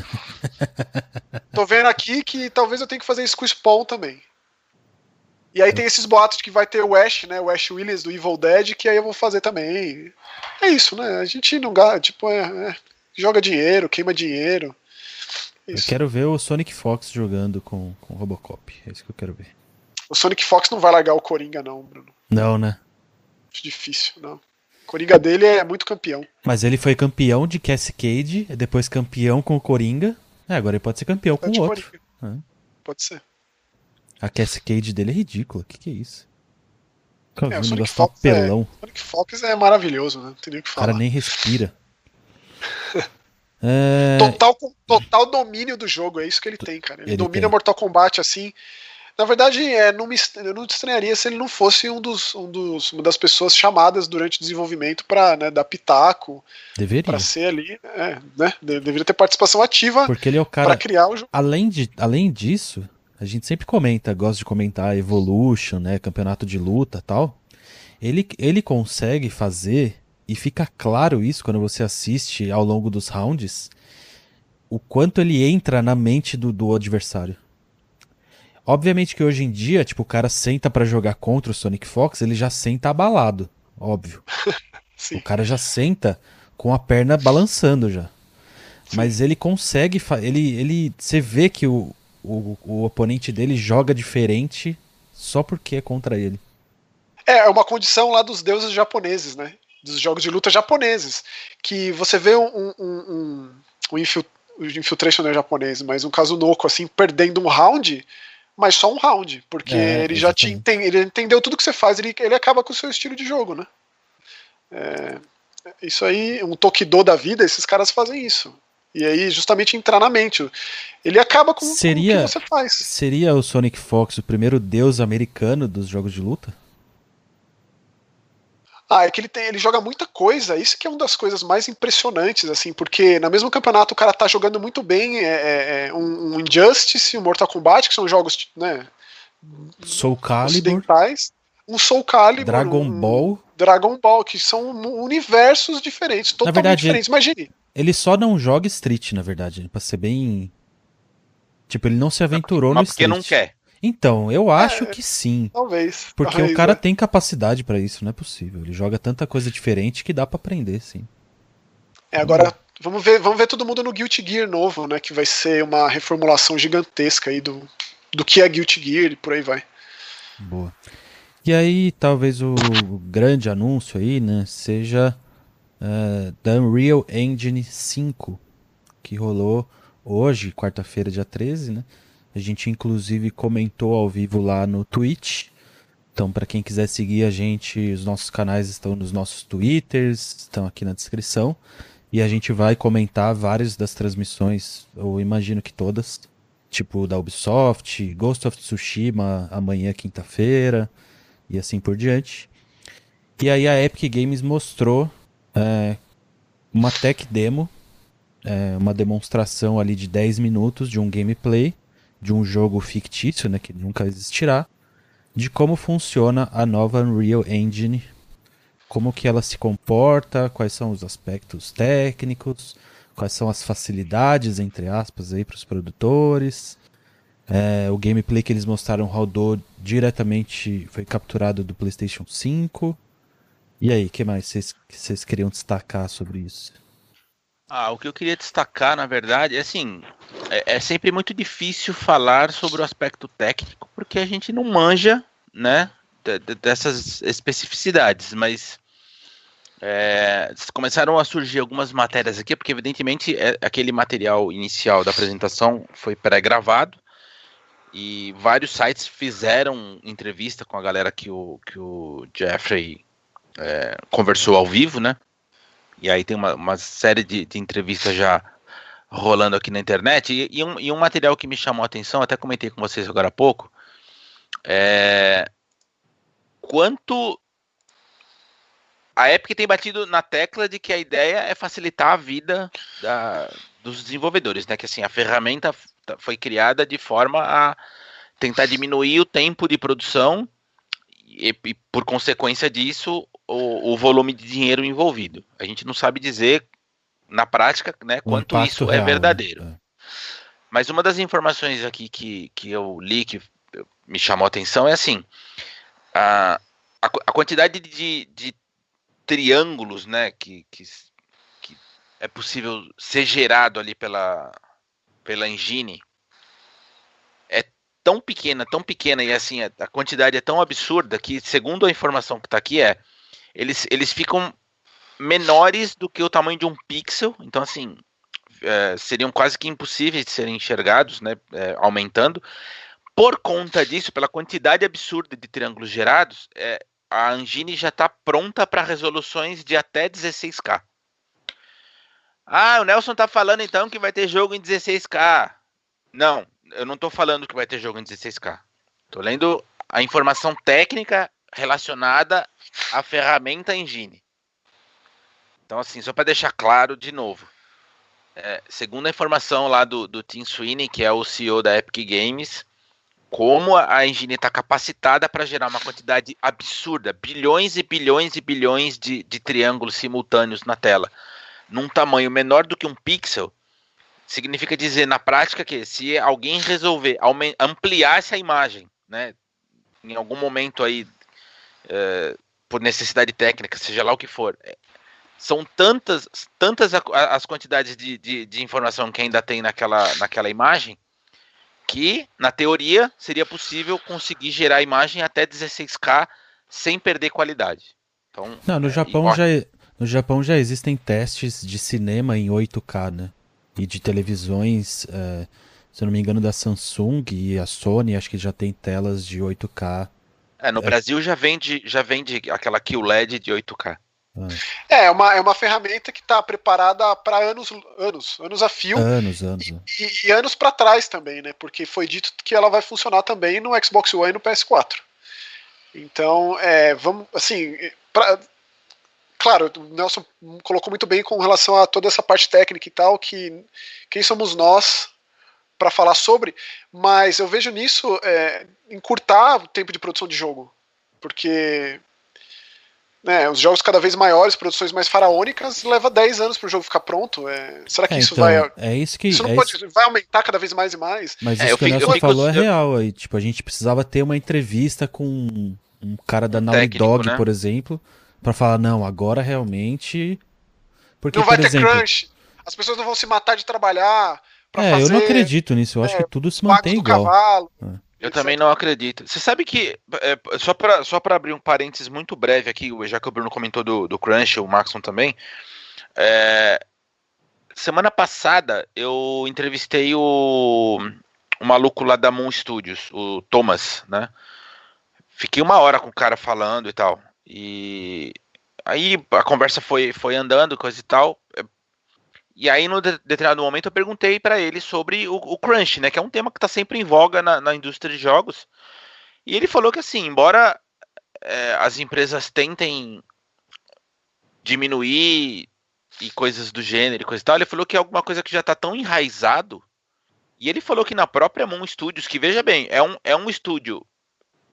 Tô vendo aqui que talvez eu tenha que fazer isso com o Spawn também. E aí tem esses boatos de que vai ter o Ash, né? O Ash Williams do Evil Dead, que aí eu vou fazer também. É isso, né? A gente não gasta, tipo, é, é, joga dinheiro, queima dinheiro. Isso. Eu quero ver o Sonic Fox jogando com, com o Robocop. É isso que eu quero ver. O Sonic Fox não vai largar o Coringa, não, Bruno. Não, né? Difícil, não. O Coringa dele é muito campeão. Mas ele foi campeão de Cascade, depois campeão com o Coringa. É, agora ele pode ser campeão com o outro. É. Pode ser. A Cascade dele é ridícula. O que, que é isso? é, o Sonic Fox, pelão. É, Sonic Fox é maravilhoso, né? Não tem nem o que falar. O cara nem respira. é... total, total domínio do jogo, é isso que ele tem, cara. Ele, ele domina tem. Mortal Kombat assim. Na verdade, é, não me, eu não estranharia se ele não fosse um dos, um dos, uma das pessoas chamadas durante o desenvolvimento para né, dar pitaco. Deveria. Para ser ali. É, né, deveria ter participação ativa Porque ele é o cara. criar o jogo. Além, de, além disso, a gente sempre comenta, gosta de comentar Evolution, né, campeonato de luta tal. Ele, ele consegue fazer, e fica claro isso quando você assiste ao longo dos rounds, o quanto ele entra na mente do, do adversário. Obviamente que hoje em dia, tipo, o cara senta para jogar contra o Sonic Fox, ele já senta abalado, óbvio. o cara já senta com a perna balançando já. Sim. Mas ele consegue, ele, ele, você vê que o, o, o oponente dele joga diferente só porque é contra ele. É, é uma condição lá dos deuses japoneses, né? Dos jogos de luta japoneses. Que você vê um, um, um, um infiltration não é japonês, mas um Kazunoko assim, perdendo um round, mas só um round, porque é, ele já te entende, ele entendeu tudo que você faz, ele, ele acaba com o seu estilo de jogo, né? É, isso aí, um Tokido da vida, esses caras fazem isso. E aí, justamente entrar na mente. Ele acaba com, seria, com o que você faz. Seria o Sonic Fox o primeiro deus americano dos jogos de luta? Ah, é que ele, tem, ele joga muita coisa, isso que é uma das coisas mais impressionantes, assim, porque no mesmo campeonato o cara tá jogando muito bem é, é, é um, um, Injustice, um Mortal Kombat, que são jogos, né, Soul Calibur, um Soul Calibur, Dragon um, Ball, Dragon Ball, que são universos diferentes, totalmente verdade, diferentes, imagine. Ele só não joga Street, na verdade, pra ser bem. Tipo, ele não se aventurou Mas no porque Street. porque não quer. Então, eu acho é, que sim. Talvez. Porque talvez, o cara é. tem capacidade para isso, não é possível. Ele joga tanta coisa diferente que dá para aprender, sim. É, agora vamos ver, vamos ver todo mundo no Guilty Gear novo, né, que vai ser uma reformulação gigantesca aí do do que é Guilty Gear e por aí vai. Boa. E aí, talvez o grande anúncio aí, né, seja uh, da Unreal Engine 5, que rolou hoje, quarta-feira, dia 13, né? A gente inclusive comentou ao vivo lá no Twitch. Então, para quem quiser seguir a gente, os nossos canais estão nos nossos Twitters, estão aqui na descrição. E a gente vai comentar várias das transmissões, eu imagino que todas, tipo da Ubisoft, Ghost of Tsushima amanhã, quinta-feira, e assim por diante. E aí a Epic Games mostrou é, uma tech demo, é, uma demonstração ali de 10 minutos de um gameplay de um jogo fictício, né, que nunca existirá, de como funciona a nova Unreal Engine, como que ela se comporta, quais são os aspectos técnicos, quais são as facilidades entre aspas aí para os produtores. É, o gameplay que eles mostraram rodou diretamente, foi capturado do PlayStation 5. E aí, que mais vocês queriam destacar sobre isso? Ah, o que eu queria destacar, na verdade, é assim, é, é, sempre muito difícil falar sobre o aspecto técnico, porque a gente não manja, né, dessas especificidades, mas é, começaram a surgir algumas matérias aqui, porque evidentemente é, aquele material inicial da apresentação foi pré-gravado, e vários sites fizeram entrevista com a galera que o, que o Jeffrey é, conversou ao vivo, né? E aí tem uma, uma série de, de entrevistas já rolando aqui na internet. E, e, um, e, um, material que me chamou a atenção, até comentei com vocês agora há pouco, é quanto a Epic tem batido na tecla de que a ideia é facilitar a vida da, dos desenvolvedores, né? Que assim, a ferramenta foi criada de forma a tentar diminuir o tempo de produção e, e por consequência disso, o, o, volume de dinheiro envolvido. A gente não sabe dizer na prática, né, quanto isso é real, é verdadeiro. Né? Mas uma das informações aqui que, que eu li que me chamou a atenção é assim: a, a, a quantidade de, de triângulos, né, que, que, que é possível ser gerado ali pela, pela engine é tão pequena, tão pequena e assim a, a quantidade é tão absurda que, segundo a informação que está aqui, é eles, eles ficam menores do que o tamanho de um pixel, então assim é, seriam quase que impossíveis de serem enxergados, né, é, aumentando. Por conta disso, pela quantidade absurda de triângulos gerados, é, a Engine já está pronta para resoluções de até 16K. Ah, o Nelson está falando então que vai ter jogo em 16K. Não, eu não estou falando que vai ter jogo em 16K. Estou lendo a informação técnica relacionada à ferramenta Engine. Então, assim, só para deixar claro de novo. É, segundo a informação lá do, do Tim Sweeney, que é o CEO da Epic Games, como a engine está capacitada para gerar uma quantidade absurda, bilhões e bilhões e bilhões de, de triângulos simultâneos na tela, num tamanho menor do que um pixel, significa dizer na prática que se alguém resolver ampliar essa imagem, né, em algum momento aí, é, por necessidade técnica, seja lá o que for, é, são tantas, tantas as quantidades de, de, de informação que ainda tem naquela, naquela imagem que, na teoria, seria possível conseguir gerar a imagem até 16K sem perder qualidade. Então, Não, no é, Japão já no Japão já existem testes de cinema em 8K, né? E de televisões, é, se eu não me engano, da Samsung e a Sony, acho que já tem telas de 8K. É, no é. Brasil já vende, já vende aquela QLED de 8K. É, é uma, é uma ferramenta que está preparada para anos, anos, anos a fio. Anos, anos. E, e, e anos para trás também, né? Porque foi dito que ela vai funcionar também no Xbox One e no PS4. Então, é, vamos, assim, pra, claro, o Nelson colocou muito bem com relação a toda essa parte técnica e tal, que quem somos nós para falar sobre, mas eu vejo nisso é, encurtar o tempo de produção de jogo, porque né, os jogos cada vez maiores, produções mais faraônicas, leva 10 anos para o jogo ficar pronto. É, será que é, isso então, vai. É isso que. Isso não é pode, isso... vai aumentar cada vez mais e mais? Mas é, isso que o Nelson falou é real. Aí, tipo, a gente precisava ter uma entrevista com um cara da Naughty Dog, né? por exemplo, para falar, não, agora realmente. Porque, não vai por ter exemplo, crunch, as pessoas não vão se matar de trabalhar. É, fazer, eu não acredito nisso, eu acho é, que tudo se mantém igual. Cavalo, é. Eu também não acredito. Você sabe que, é, só para só abrir um parênteses muito breve aqui, já que o Bruno comentou do, do Crunch, o Maxon também. É, semana passada eu entrevistei o, o maluco lá da Moon Studios, o Thomas, né? Fiquei uma hora com o cara falando e tal. E aí a conversa foi, foi andando, coisa e tal. E aí, no de determinado momento, eu perguntei para ele sobre o, o, crunch, né? Que é um tema que está sempre em voga na, na, indústria de jogos. E ele falou que, assim, embora é, as empresas tentem diminuir e coisas do gênero e coisa e tal, ele falou que é alguma coisa que já está tão enraizado. E ele falou que na própria Moon Studios, que veja bem, é um, é um estúdio,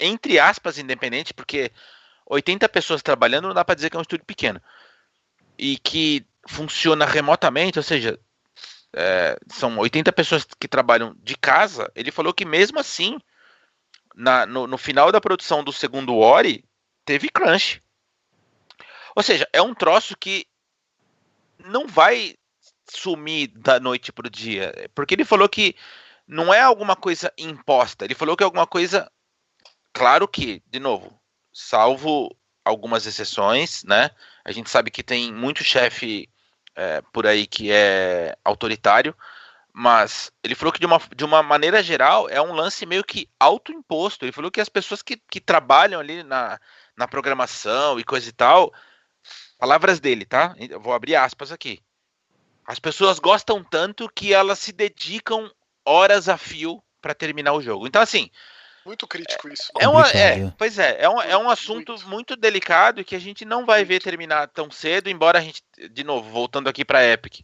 entre aspas, independente, porque 80 pessoas trabalhando não dá para dizer que é um estúdio pequeno. E que funciona remotamente, ou seja, é, são 80 pessoas que trabalham de casa. Ele falou que mesmo assim, na, no, no, final da produção do segundo Ori, teve crunch. Ou seja, é um troço que não vai sumir da noite para o dia. Porque ele falou que não é alguma coisa imposta. Ele falou que é alguma coisa. Claro que, de novo, salvo algumas exceções, né? A gente sabe que tem muito chefe é, por aí que é autoritário, mas ele falou que de uma, de uma maneira geral é um lance meio que autoimposto. Ele falou que as pessoas que, que trabalham ali na, na programação e coisa e tal, palavras dele, tá? Eu vou abrir aspas aqui. As pessoas gostam tanto que elas se dedicam horas a fio para terminar o jogo. Então, assim. Muito crítico isso. É, uma, é, pois é, é um, é um assunto muito. muito delicado que a gente não vai ver terminar tão cedo, embora a gente, de novo, voltando aqui para Epic,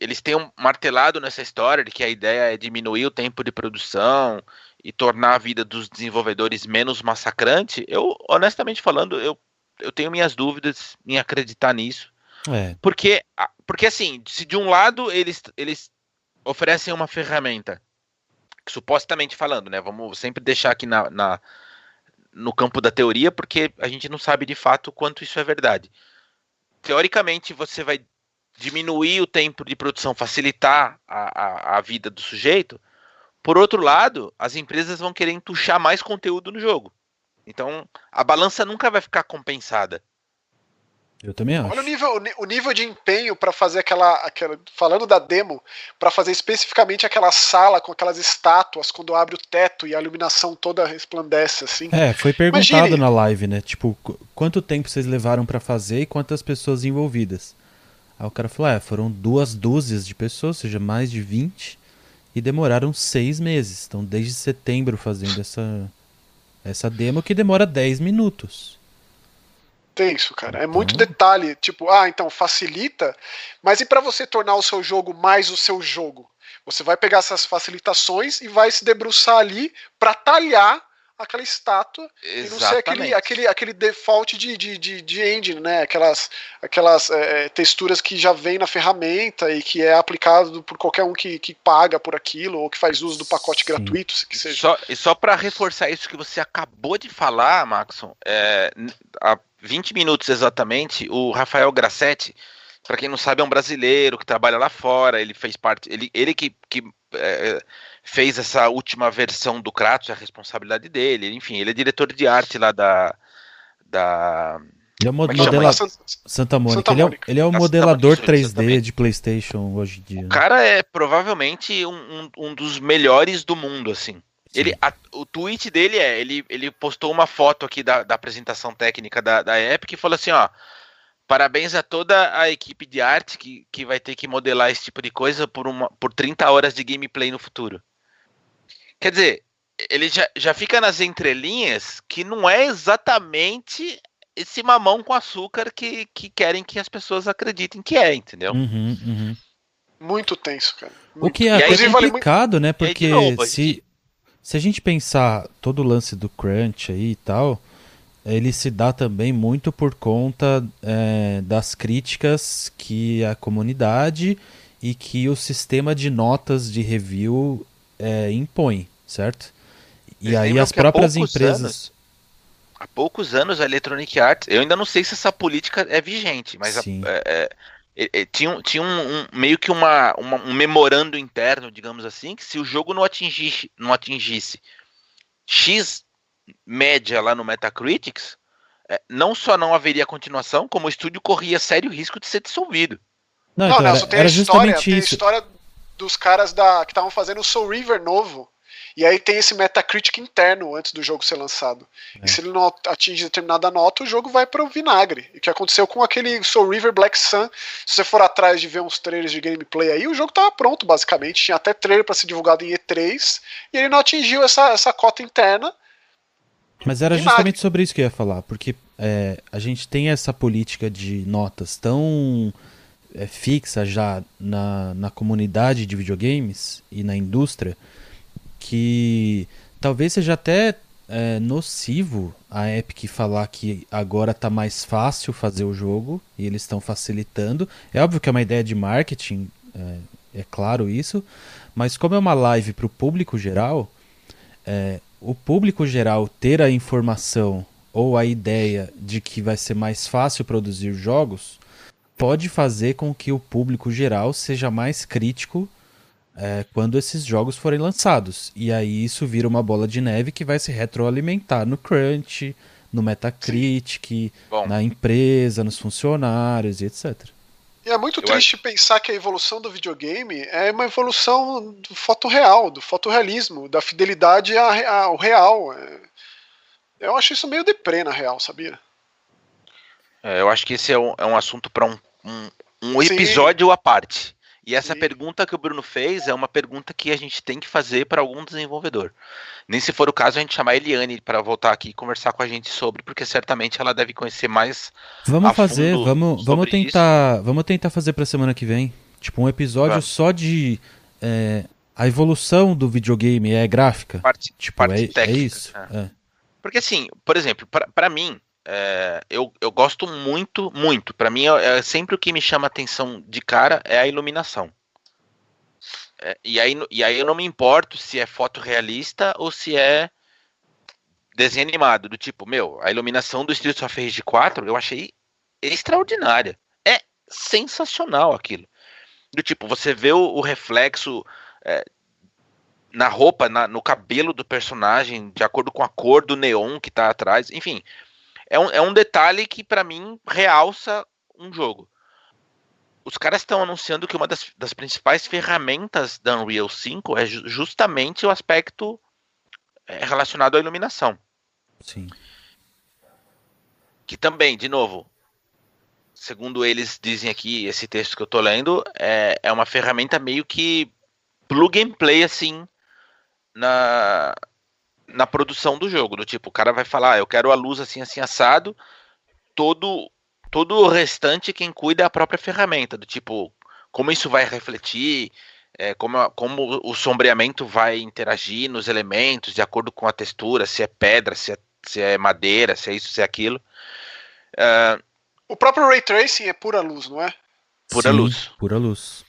eles tenham martelado nessa história de que a ideia é diminuir o tempo de produção e tornar a vida dos desenvolvedores menos massacrante. Eu, honestamente falando, eu, eu tenho minhas dúvidas em acreditar nisso. É. Porque, porque, assim, se de um lado eles, eles oferecem uma ferramenta, supostamente falando, né? Vamos sempre deixar aqui na, na, no campo da teoria, porque a gente não sabe de fato quanto isso é verdade. Teoricamente, você vai diminuir o tempo de produção, facilitar a, a, a vida do sujeito. Por outro lado, as empresas vão querer entuchar mais conteúdo no jogo. Então, a balança nunca vai ficar compensada. Eu também acho. Olha o nível, o nível de empenho para fazer aquela, aquela. Falando da demo, para fazer especificamente aquela sala com aquelas estátuas, quando abre o teto e a iluminação toda resplandece, assim. É, foi perguntado Imagine. na live, né? Tipo, quanto tempo vocês levaram para fazer e quantas pessoas envolvidas? Aí o cara falou: é, foram duas dúzias de pessoas, ou seja, mais de 20, e demoraram seis meses. Então, desde setembro fazendo essa, essa demo que demora 10 minutos tenso, cara. É muito detalhe. Tipo, ah, então facilita, mas e para você tornar o seu jogo mais o seu jogo? Você vai pegar essas facilitações e vai se debruçar ali para talhar aquela estátua Exatamente. e não ser aquele, aquele, aquele default de, de, de, de engine, né? Aquelas, aquelas é, texturas que já vem na ferramenta e que é aplicado por qualquer um que, que paga por aquilo ou que faz uso do pacote Sim. gratuito, que seja. Só, e só para reforçar isso que você acabou de falar, Maxon, é, a 20 minutos exatamente, o Rafael Grassetti, para quem não sabe, é um brasileiro que trabalha lá fora. Ele fez parte, ele, ele que, que é, fez essa última versão do Kratos, é a responsabilidade dele. Enfim, ele é diretor de arte lá da. da ele é o é modela... Santa, Santa Mônica. Santa Mônica. Ele é, ele é o modelador 3D de PlayStation hoje em dia. O cara é provavelmente um, um, um dos melhores do mundo, assim. Ele, a, o tweet dele é, ele, ele postou uma foto aqui da, da apresentação técnica da, da Epic e falou assim, ó, parabéns a toda a equipe de arte que, que vai ter que modelar esse tipo de coisa por, uma, por 30 horas de gameplay no futuro. Quer dizer, ele já, já fica nas entrelinhas que não é exatamente esse mamão com açúcar que, que querem que as pessoas acreditem que é, entendeu? Uhum, uhum. Muito tenso, cara. Muito. O que é até complicado, né? Porque novo, se, se a gente pensar todo o lance do crunch aí e tal, ele se dá também muito por conta é, das críticas que a comunidade e que o sistema de notas de review é, impõe, certo? E aí as próprias empresas. Anos, há poucos anos a Electronic Arts, eu ainda não sei se essa política é vigente, mas a, é, é tinha, tinha um, um, meio que uma, uma, um memorando interno, digamos assim, que se o jogo não atingisse, não atingisse X média lá no Metacritics, é, não só não haveria continuação, como o estúdio corria sério risco de ser dissolvido. Não, não, então, Nelson, tem, a história, tem a história dos caras da, que estavam fazendo o Soul River novo, e aí tem esse Metacritic interno antes do jogo ser lançado. É. E se ele não atinge determinada nota, o jogo vai para o vinagre. E o que aconteceu com aquele Soul River Black Sun. Se você for atrás de ver uns trailers de gameplay aí, o jogo estava pronto, basicamente. Tinha até trailer para ser divulgado em E3. E ele não atingiu essa, essa cota interna. Mas era justamente sobre isso que eu ia falar, porque é, a gente tem essa política de notas tão é, fixa já na, na comunidade de videogames e na indústria que talvez seja até é, nocivo a Epic falar que agora tá mais fácil fazer o jogo e eles estão facilitando. É óbvio que é uma ideia de marketing, é, é claro isso, mas como é uma live para o público geral, é, o público geral ter a informação ou a ideia de que vai ser mais fácil produzir jogos pode fazer com que o público geral seja mais crítico é, quando esses jogos forem lançados. E aí isso vira uma bola de neve que vai se retroalimentar no crunch, no Metacritic, na empresa, nos funcionários e etc. E é muito Eu triste acho... pensar que a evolução do videogame é uma evolução do fotorreal, do fotorrealismo, da fidelidade ao real. É, eu acho isso meio deprê, na real, sabia? É, eu acho que esse é um, é um assunto para um, um um episódio à parte. E essa Sim. pergunta que o Bruno fez é uma pergunta que a gente tem que fazer para algum desenvolvedor. Nem se for o caso a gente chamar a Eliane para voltar aqui e conversar com a gente sobre, porque certamente ela deve conhecer mais. Vamos fazer, vamos, vamos tentar, isso. vamos tentar fazer para semana que vem, tipo um episódio só de é, a evolução do videogame é gráfica. Parte, tipo, parte é, técnica, é isso. É. É. Porque assim, por exemplo, para mim é, eu, eu gosto muito, muito. Para mim, é, é, sempre o que me chama atenção de cara é a iluminação. É, e, aí, e aí eu não me importo se é foto realista ou se é desenho animado. Do tipo, meu, a iluminação do Streets of Rage 4 eu achei extraordinária. É sensacional aquilo. Do tipo, você vê o, o reflexo é, na roupa, na, no cabelo do personagem, de acordo com a cor do neon que tá atrás. Enfim, é um, é um detalhe que para mim realça um jogo. Os caras estão anunciando que uma das, das, principais ferramentas da Unreal 5 é justamente o aspecto é, relacionado à iluminação. Sim. Que também, de novo, segundo eles dizem aqui, esse texto que eu tô lendo, é, é uma ferramenta meio que plug and play assim na, na produção do jogo. Do tipo, o cara vai falar, ah, eu quero a luz assim, assim, assado. Todo, todo o restante quem cuida é a própria ferramenta. Do tipo, como isso vai refletir, é, como, como o sombreamento vai interagir nos elementos, de acordo com a textura, se é pedra, se é, se é madeira, se é isso, se é aquilo. Uh, o próprio Ray Tracing é pura luz, não é? Pura Sim, luz. Pura luz.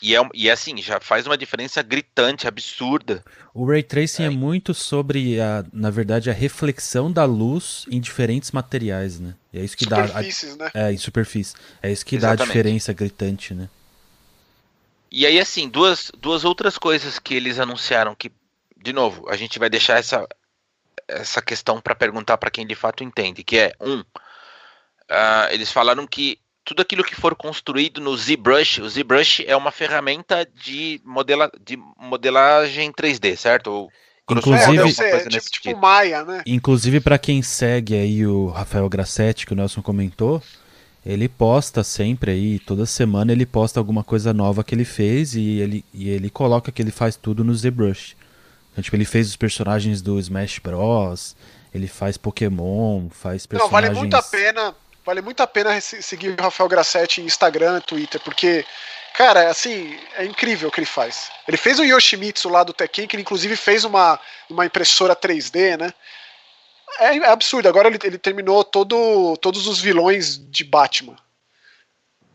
E é, e é assim, já faz uma diferença gritante, absurda. O Ray Tracing é, é muito sobre, a, na verdade, a reflexão da luz em diferentes materiais, né? E é isso que dá. A, né? É, em superfície. É isso que Exatamente. dá a diferença gritante, né? E aí, assim, duas, duas outras coisas que eles anunciaram que, de novo, a gente vai deixar essa, essa questão para perguntar para quem de fato entende, que é, um, uh, eles falaram que tudo aquilo que for construído no ZBrush, o ZBrush é uma ferramenta de, modela, de modelagem 3D, certo? Ou, inclusive, é, tipo, tipo Maia, né? Inclusive para quem segue aí o Rafael Grassetti, que o Nelson comentou, ele posta sempre aí, toda semana ele posta alguma coisa nova que ele fez e ele, e ele coloca que ele faz tudo no ZBrush. Então, tipo, ele fez os personagens do Smash Bros, ele faz Pokémon, faz personagens... Não, vale muito a pena Vale muito a pena seguir o Rafael Grassetti em Instagram, Twitter, porque, cara, assim, é incrível o que ele faz. Ele fez o Yoshimitsu lá do Tekken, que ele inclusive fez uma, uma impressora 3D, né? É, é absurdo. Agora ele, ele terminou todo, todos os vilões de Batman.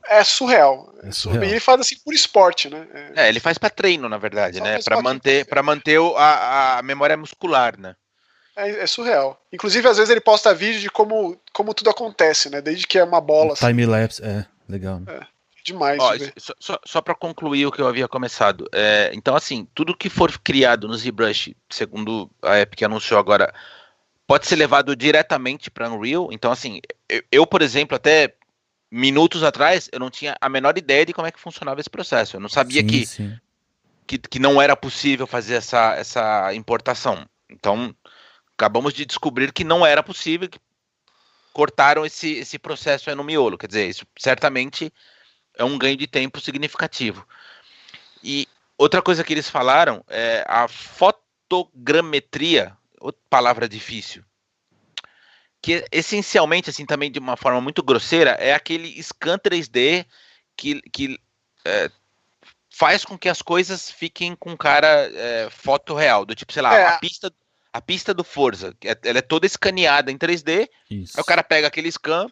É surreal. É surreal. E ele faz assim por esporte, né? É, é ele faz para treino, na verdade, Só né? Para manter, pra manter a, a memória muscular, né? É, é, surreal. Inclusive, às vezes ele posta vídeo de como, como tudo acontece, né? Desde que é uma bola. Assim. Time-lapse, é, legal. Né? É, demais. Ó, só, só para concluir o que eu havia começado. É, então, assim, tudo que for criado no ZBrush, segundo a Epic anunciou agora, pode ser levado diretamente para Unreal. Então, assim, eu, eu, por exemplo, até minutos atrás, eu não tinha a menor ideia de como é que funcionava esse processo. Eu não sabia sim, que, sim. que, que não era possível fazer essa, essa importação. Então, acabamos de descobrir que não era possível, que cortaram esse, esse processo no miolo. Quer dizer, isso certamente é um ganho de tempo significativo. E outra coisa que eles falaram é a fotogrametria, outra palavra difícil, que essencialmente, assim, também de uma forma muito grosseira, é aquele scan 3D que, que é, faz com que as coisas fiquem com cara é, foto real, do tipo, sei lá, é. a pista a pista do Forza, é, ela é toda escaneada em 3D. Isso. Aí o cara pega aquele scan,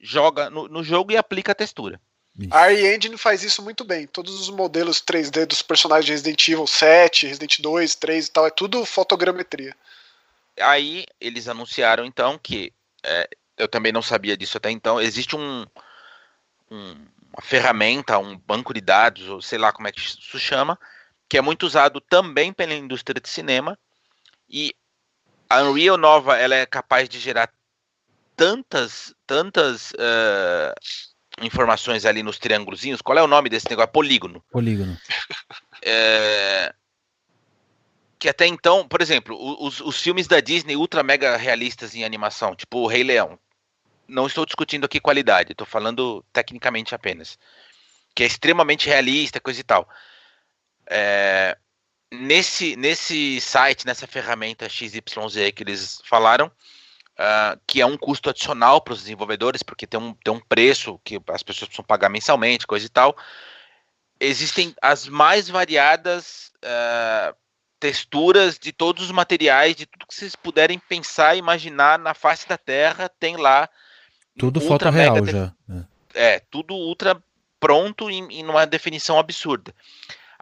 joga no, no jogo e aplica a textura. Isso. A RE Engine faz isso muito bem. Todos os modelos 3D dos personagens de Resident Evil 7, Resident 2, 3 e tal, é tudo fotogrametria. Aí eles anunciaram então que é, eu também não sabia disso até então. Existe um, um, uma ferramenta, um banco de dados, ou sei lá como é que isso chama, que é muito usado também pela indústria de cinema. E a Unreal nova ela é capaz de gerar tantas, tantas uh, informações ali nos triângulozinhos. Qual é o nome desse negócio? Polígono. Polígono. É, que até então, por exemplo, os, os filmes da Disney ultra mega realistas em animação, tipo o Rei Leão. não estou discutindo aqui qualidade, estou falando tecnicamente apenas. Que é extremamente realista, coisa e tal. É, nesse, nesse site, nessa ferramenta XYZ que eles falaram, uh, que é um custo adicional para os desenvolvedores, porque tem um, tem um preço que as pessoas precisam pagar mensalmente, coisa e tal. Existem as mais variadas uh, texturas de todos os materiais, de tudo que vocês puderem pensar e imaginar na face da Terra, tem lá. Tudo foto real já. É. é. tudo ultra pronto em, em uma definição absurda.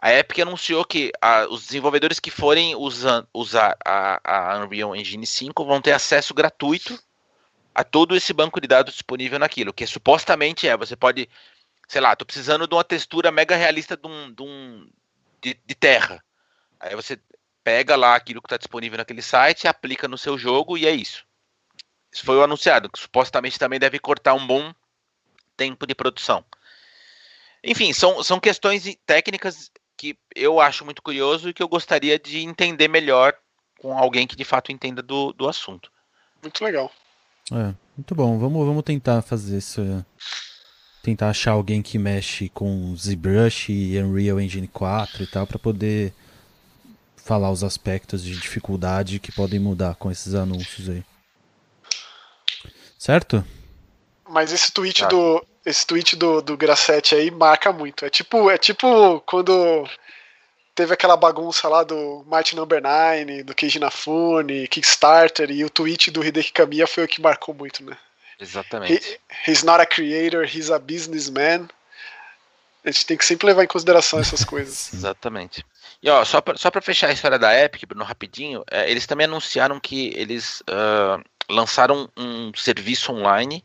A Epic anunciou que a, os desenvolvedores que forem usa, usar a, a, Unreal Engine 5 vão ter acesso gratuito a todo esse banco de dados disponível naquilo, que supostamente é, você pode, sei lá, tô precisando de uma textura mega realista de, um, de, um, de, de terra. Aí você pega lá aquilo que está disponível naquele site, aplica no seu jogo e é isso. Isso foi o anunciado, que supostamente também deve cortar um bom tempo de produção. Enfim, são, são questões técnicas que eu acho muito curioso e que eu gostaria de entender melhor com alguém que de fato entenda do, do assunto. Muito legal. É, muito bom. Vamos, vamos tentar fazer isso. Tentar achar alguém que mexe com ZBrush e Unreal Engine 4 e tal para poder falar os aspectos de dificuldade que podem mudar com esses anúncios aí. Certo? Mas esse tweet ah. do esse tweet do, do Grassetti aí marca muito. É tipo, é tipo quando teve aquela bagunça lá do Mighty Number 9, do Keiji Nafune, Kickstarter, e o tweet do Hideki Kamiya foi o que marcou muito, né? Exatamente. He, he's not a creator, he's a businessman. A gente tem que sempre levar em consideração essas coisas. Exatamente. E ó, só pra, só pra fechar a história da Epic, Bruno, rapidinho, é, eles também anunciaram que eles uh, lançaram um serviço online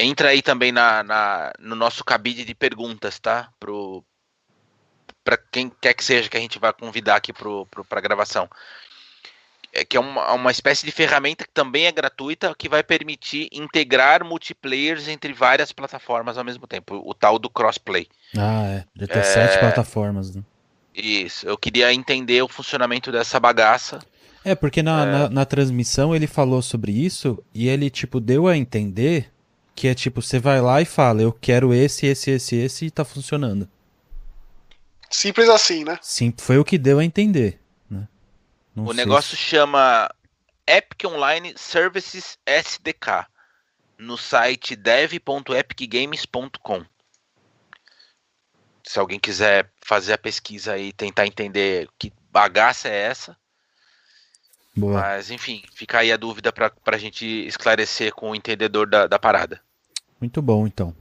entra aí também na, na, no nosso cabide de perguntas, tá? Pro, para quem quer que seja que a gente vai convidar aqui para a gravação. É, que é uma, uma espécie de ferramenta que também é gratuita, que vai permitir integrar multiplayers entre várias plataformas ao mesmo tempo, o tal do crossplay. Ah, é. De ter é... sete plataformas. Né? Isso, eu queria entender o funcionamento dessa bagaça. É, porque na, é... na, na transmissão ele falou sobre isso e ele, tipo, deu a entender que é tipo, você vai lá e fala, eu quero esse, esse, esse, esse e tá funcionando. Simples assim, né? Sim, foi o que deu a entender. Né? o negócio se... chama Epic Online Services SDK no site dev.epicgames.com. Se alguém quiser fazer a pesquisa e tentar entender que bagaça é essa, Boa. Mas, enfim, fica aí a dúvida para a gente esclarecer com o entendedor da, da parada. Muito bom, então.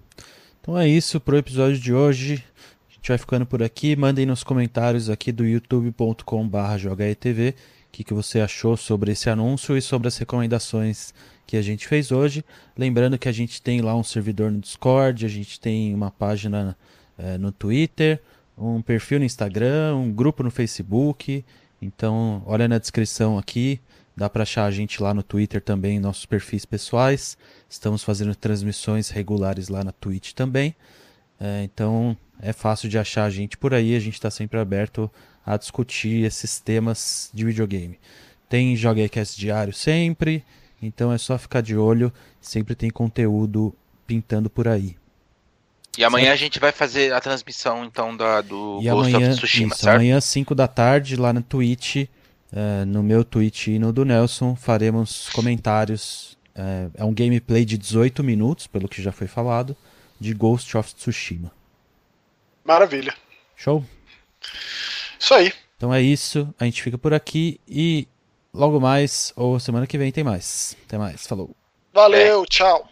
Então é isso para o episódio de hoje. A gente vai ficando por aqui. Mandem nos comentários aqui do youtube.com.br jogaetv o que, que você achou sobre esse anúncio e sobre as recomendações que a gente fez hoje. Lembrando que a gente tem lá um servidor no Discord, a gente tem uma página é, no Twitter, um perfil no Instagram, um grupo no Facebook. Então, olha na descrição aqui, dá para achar a gente lá no Twitter também, nossos perfis pessoais. Estamos fazendo transmissões regulares lá na Twitch também. É, então, é fácil de achar a gente por aí, a gente está sempre aberto a discutir esses temas de videogame. Tem Joguecast diário sempre, então é só ficar de olho, sempre tem conteúdo pintando por aí. E amanhã a gente vai fazer a transmissão, então, da, do e Ghost amanhã, of Tsushima, isso, certo? Amanhã, 5 da tarde, lá na Twitch, uh, no meu Twitch e no do Nelson, faremos comentários. Uh, é um gameplay de 18 minutos, pelo que já foi falado, de Ghost of Tsushima. Maravilha. Show? Isso aí. Então é isso, a gente fica por aqui e logo mais, ou semana que vem tem mais. Até mais, falou. Valeu, é. tchau.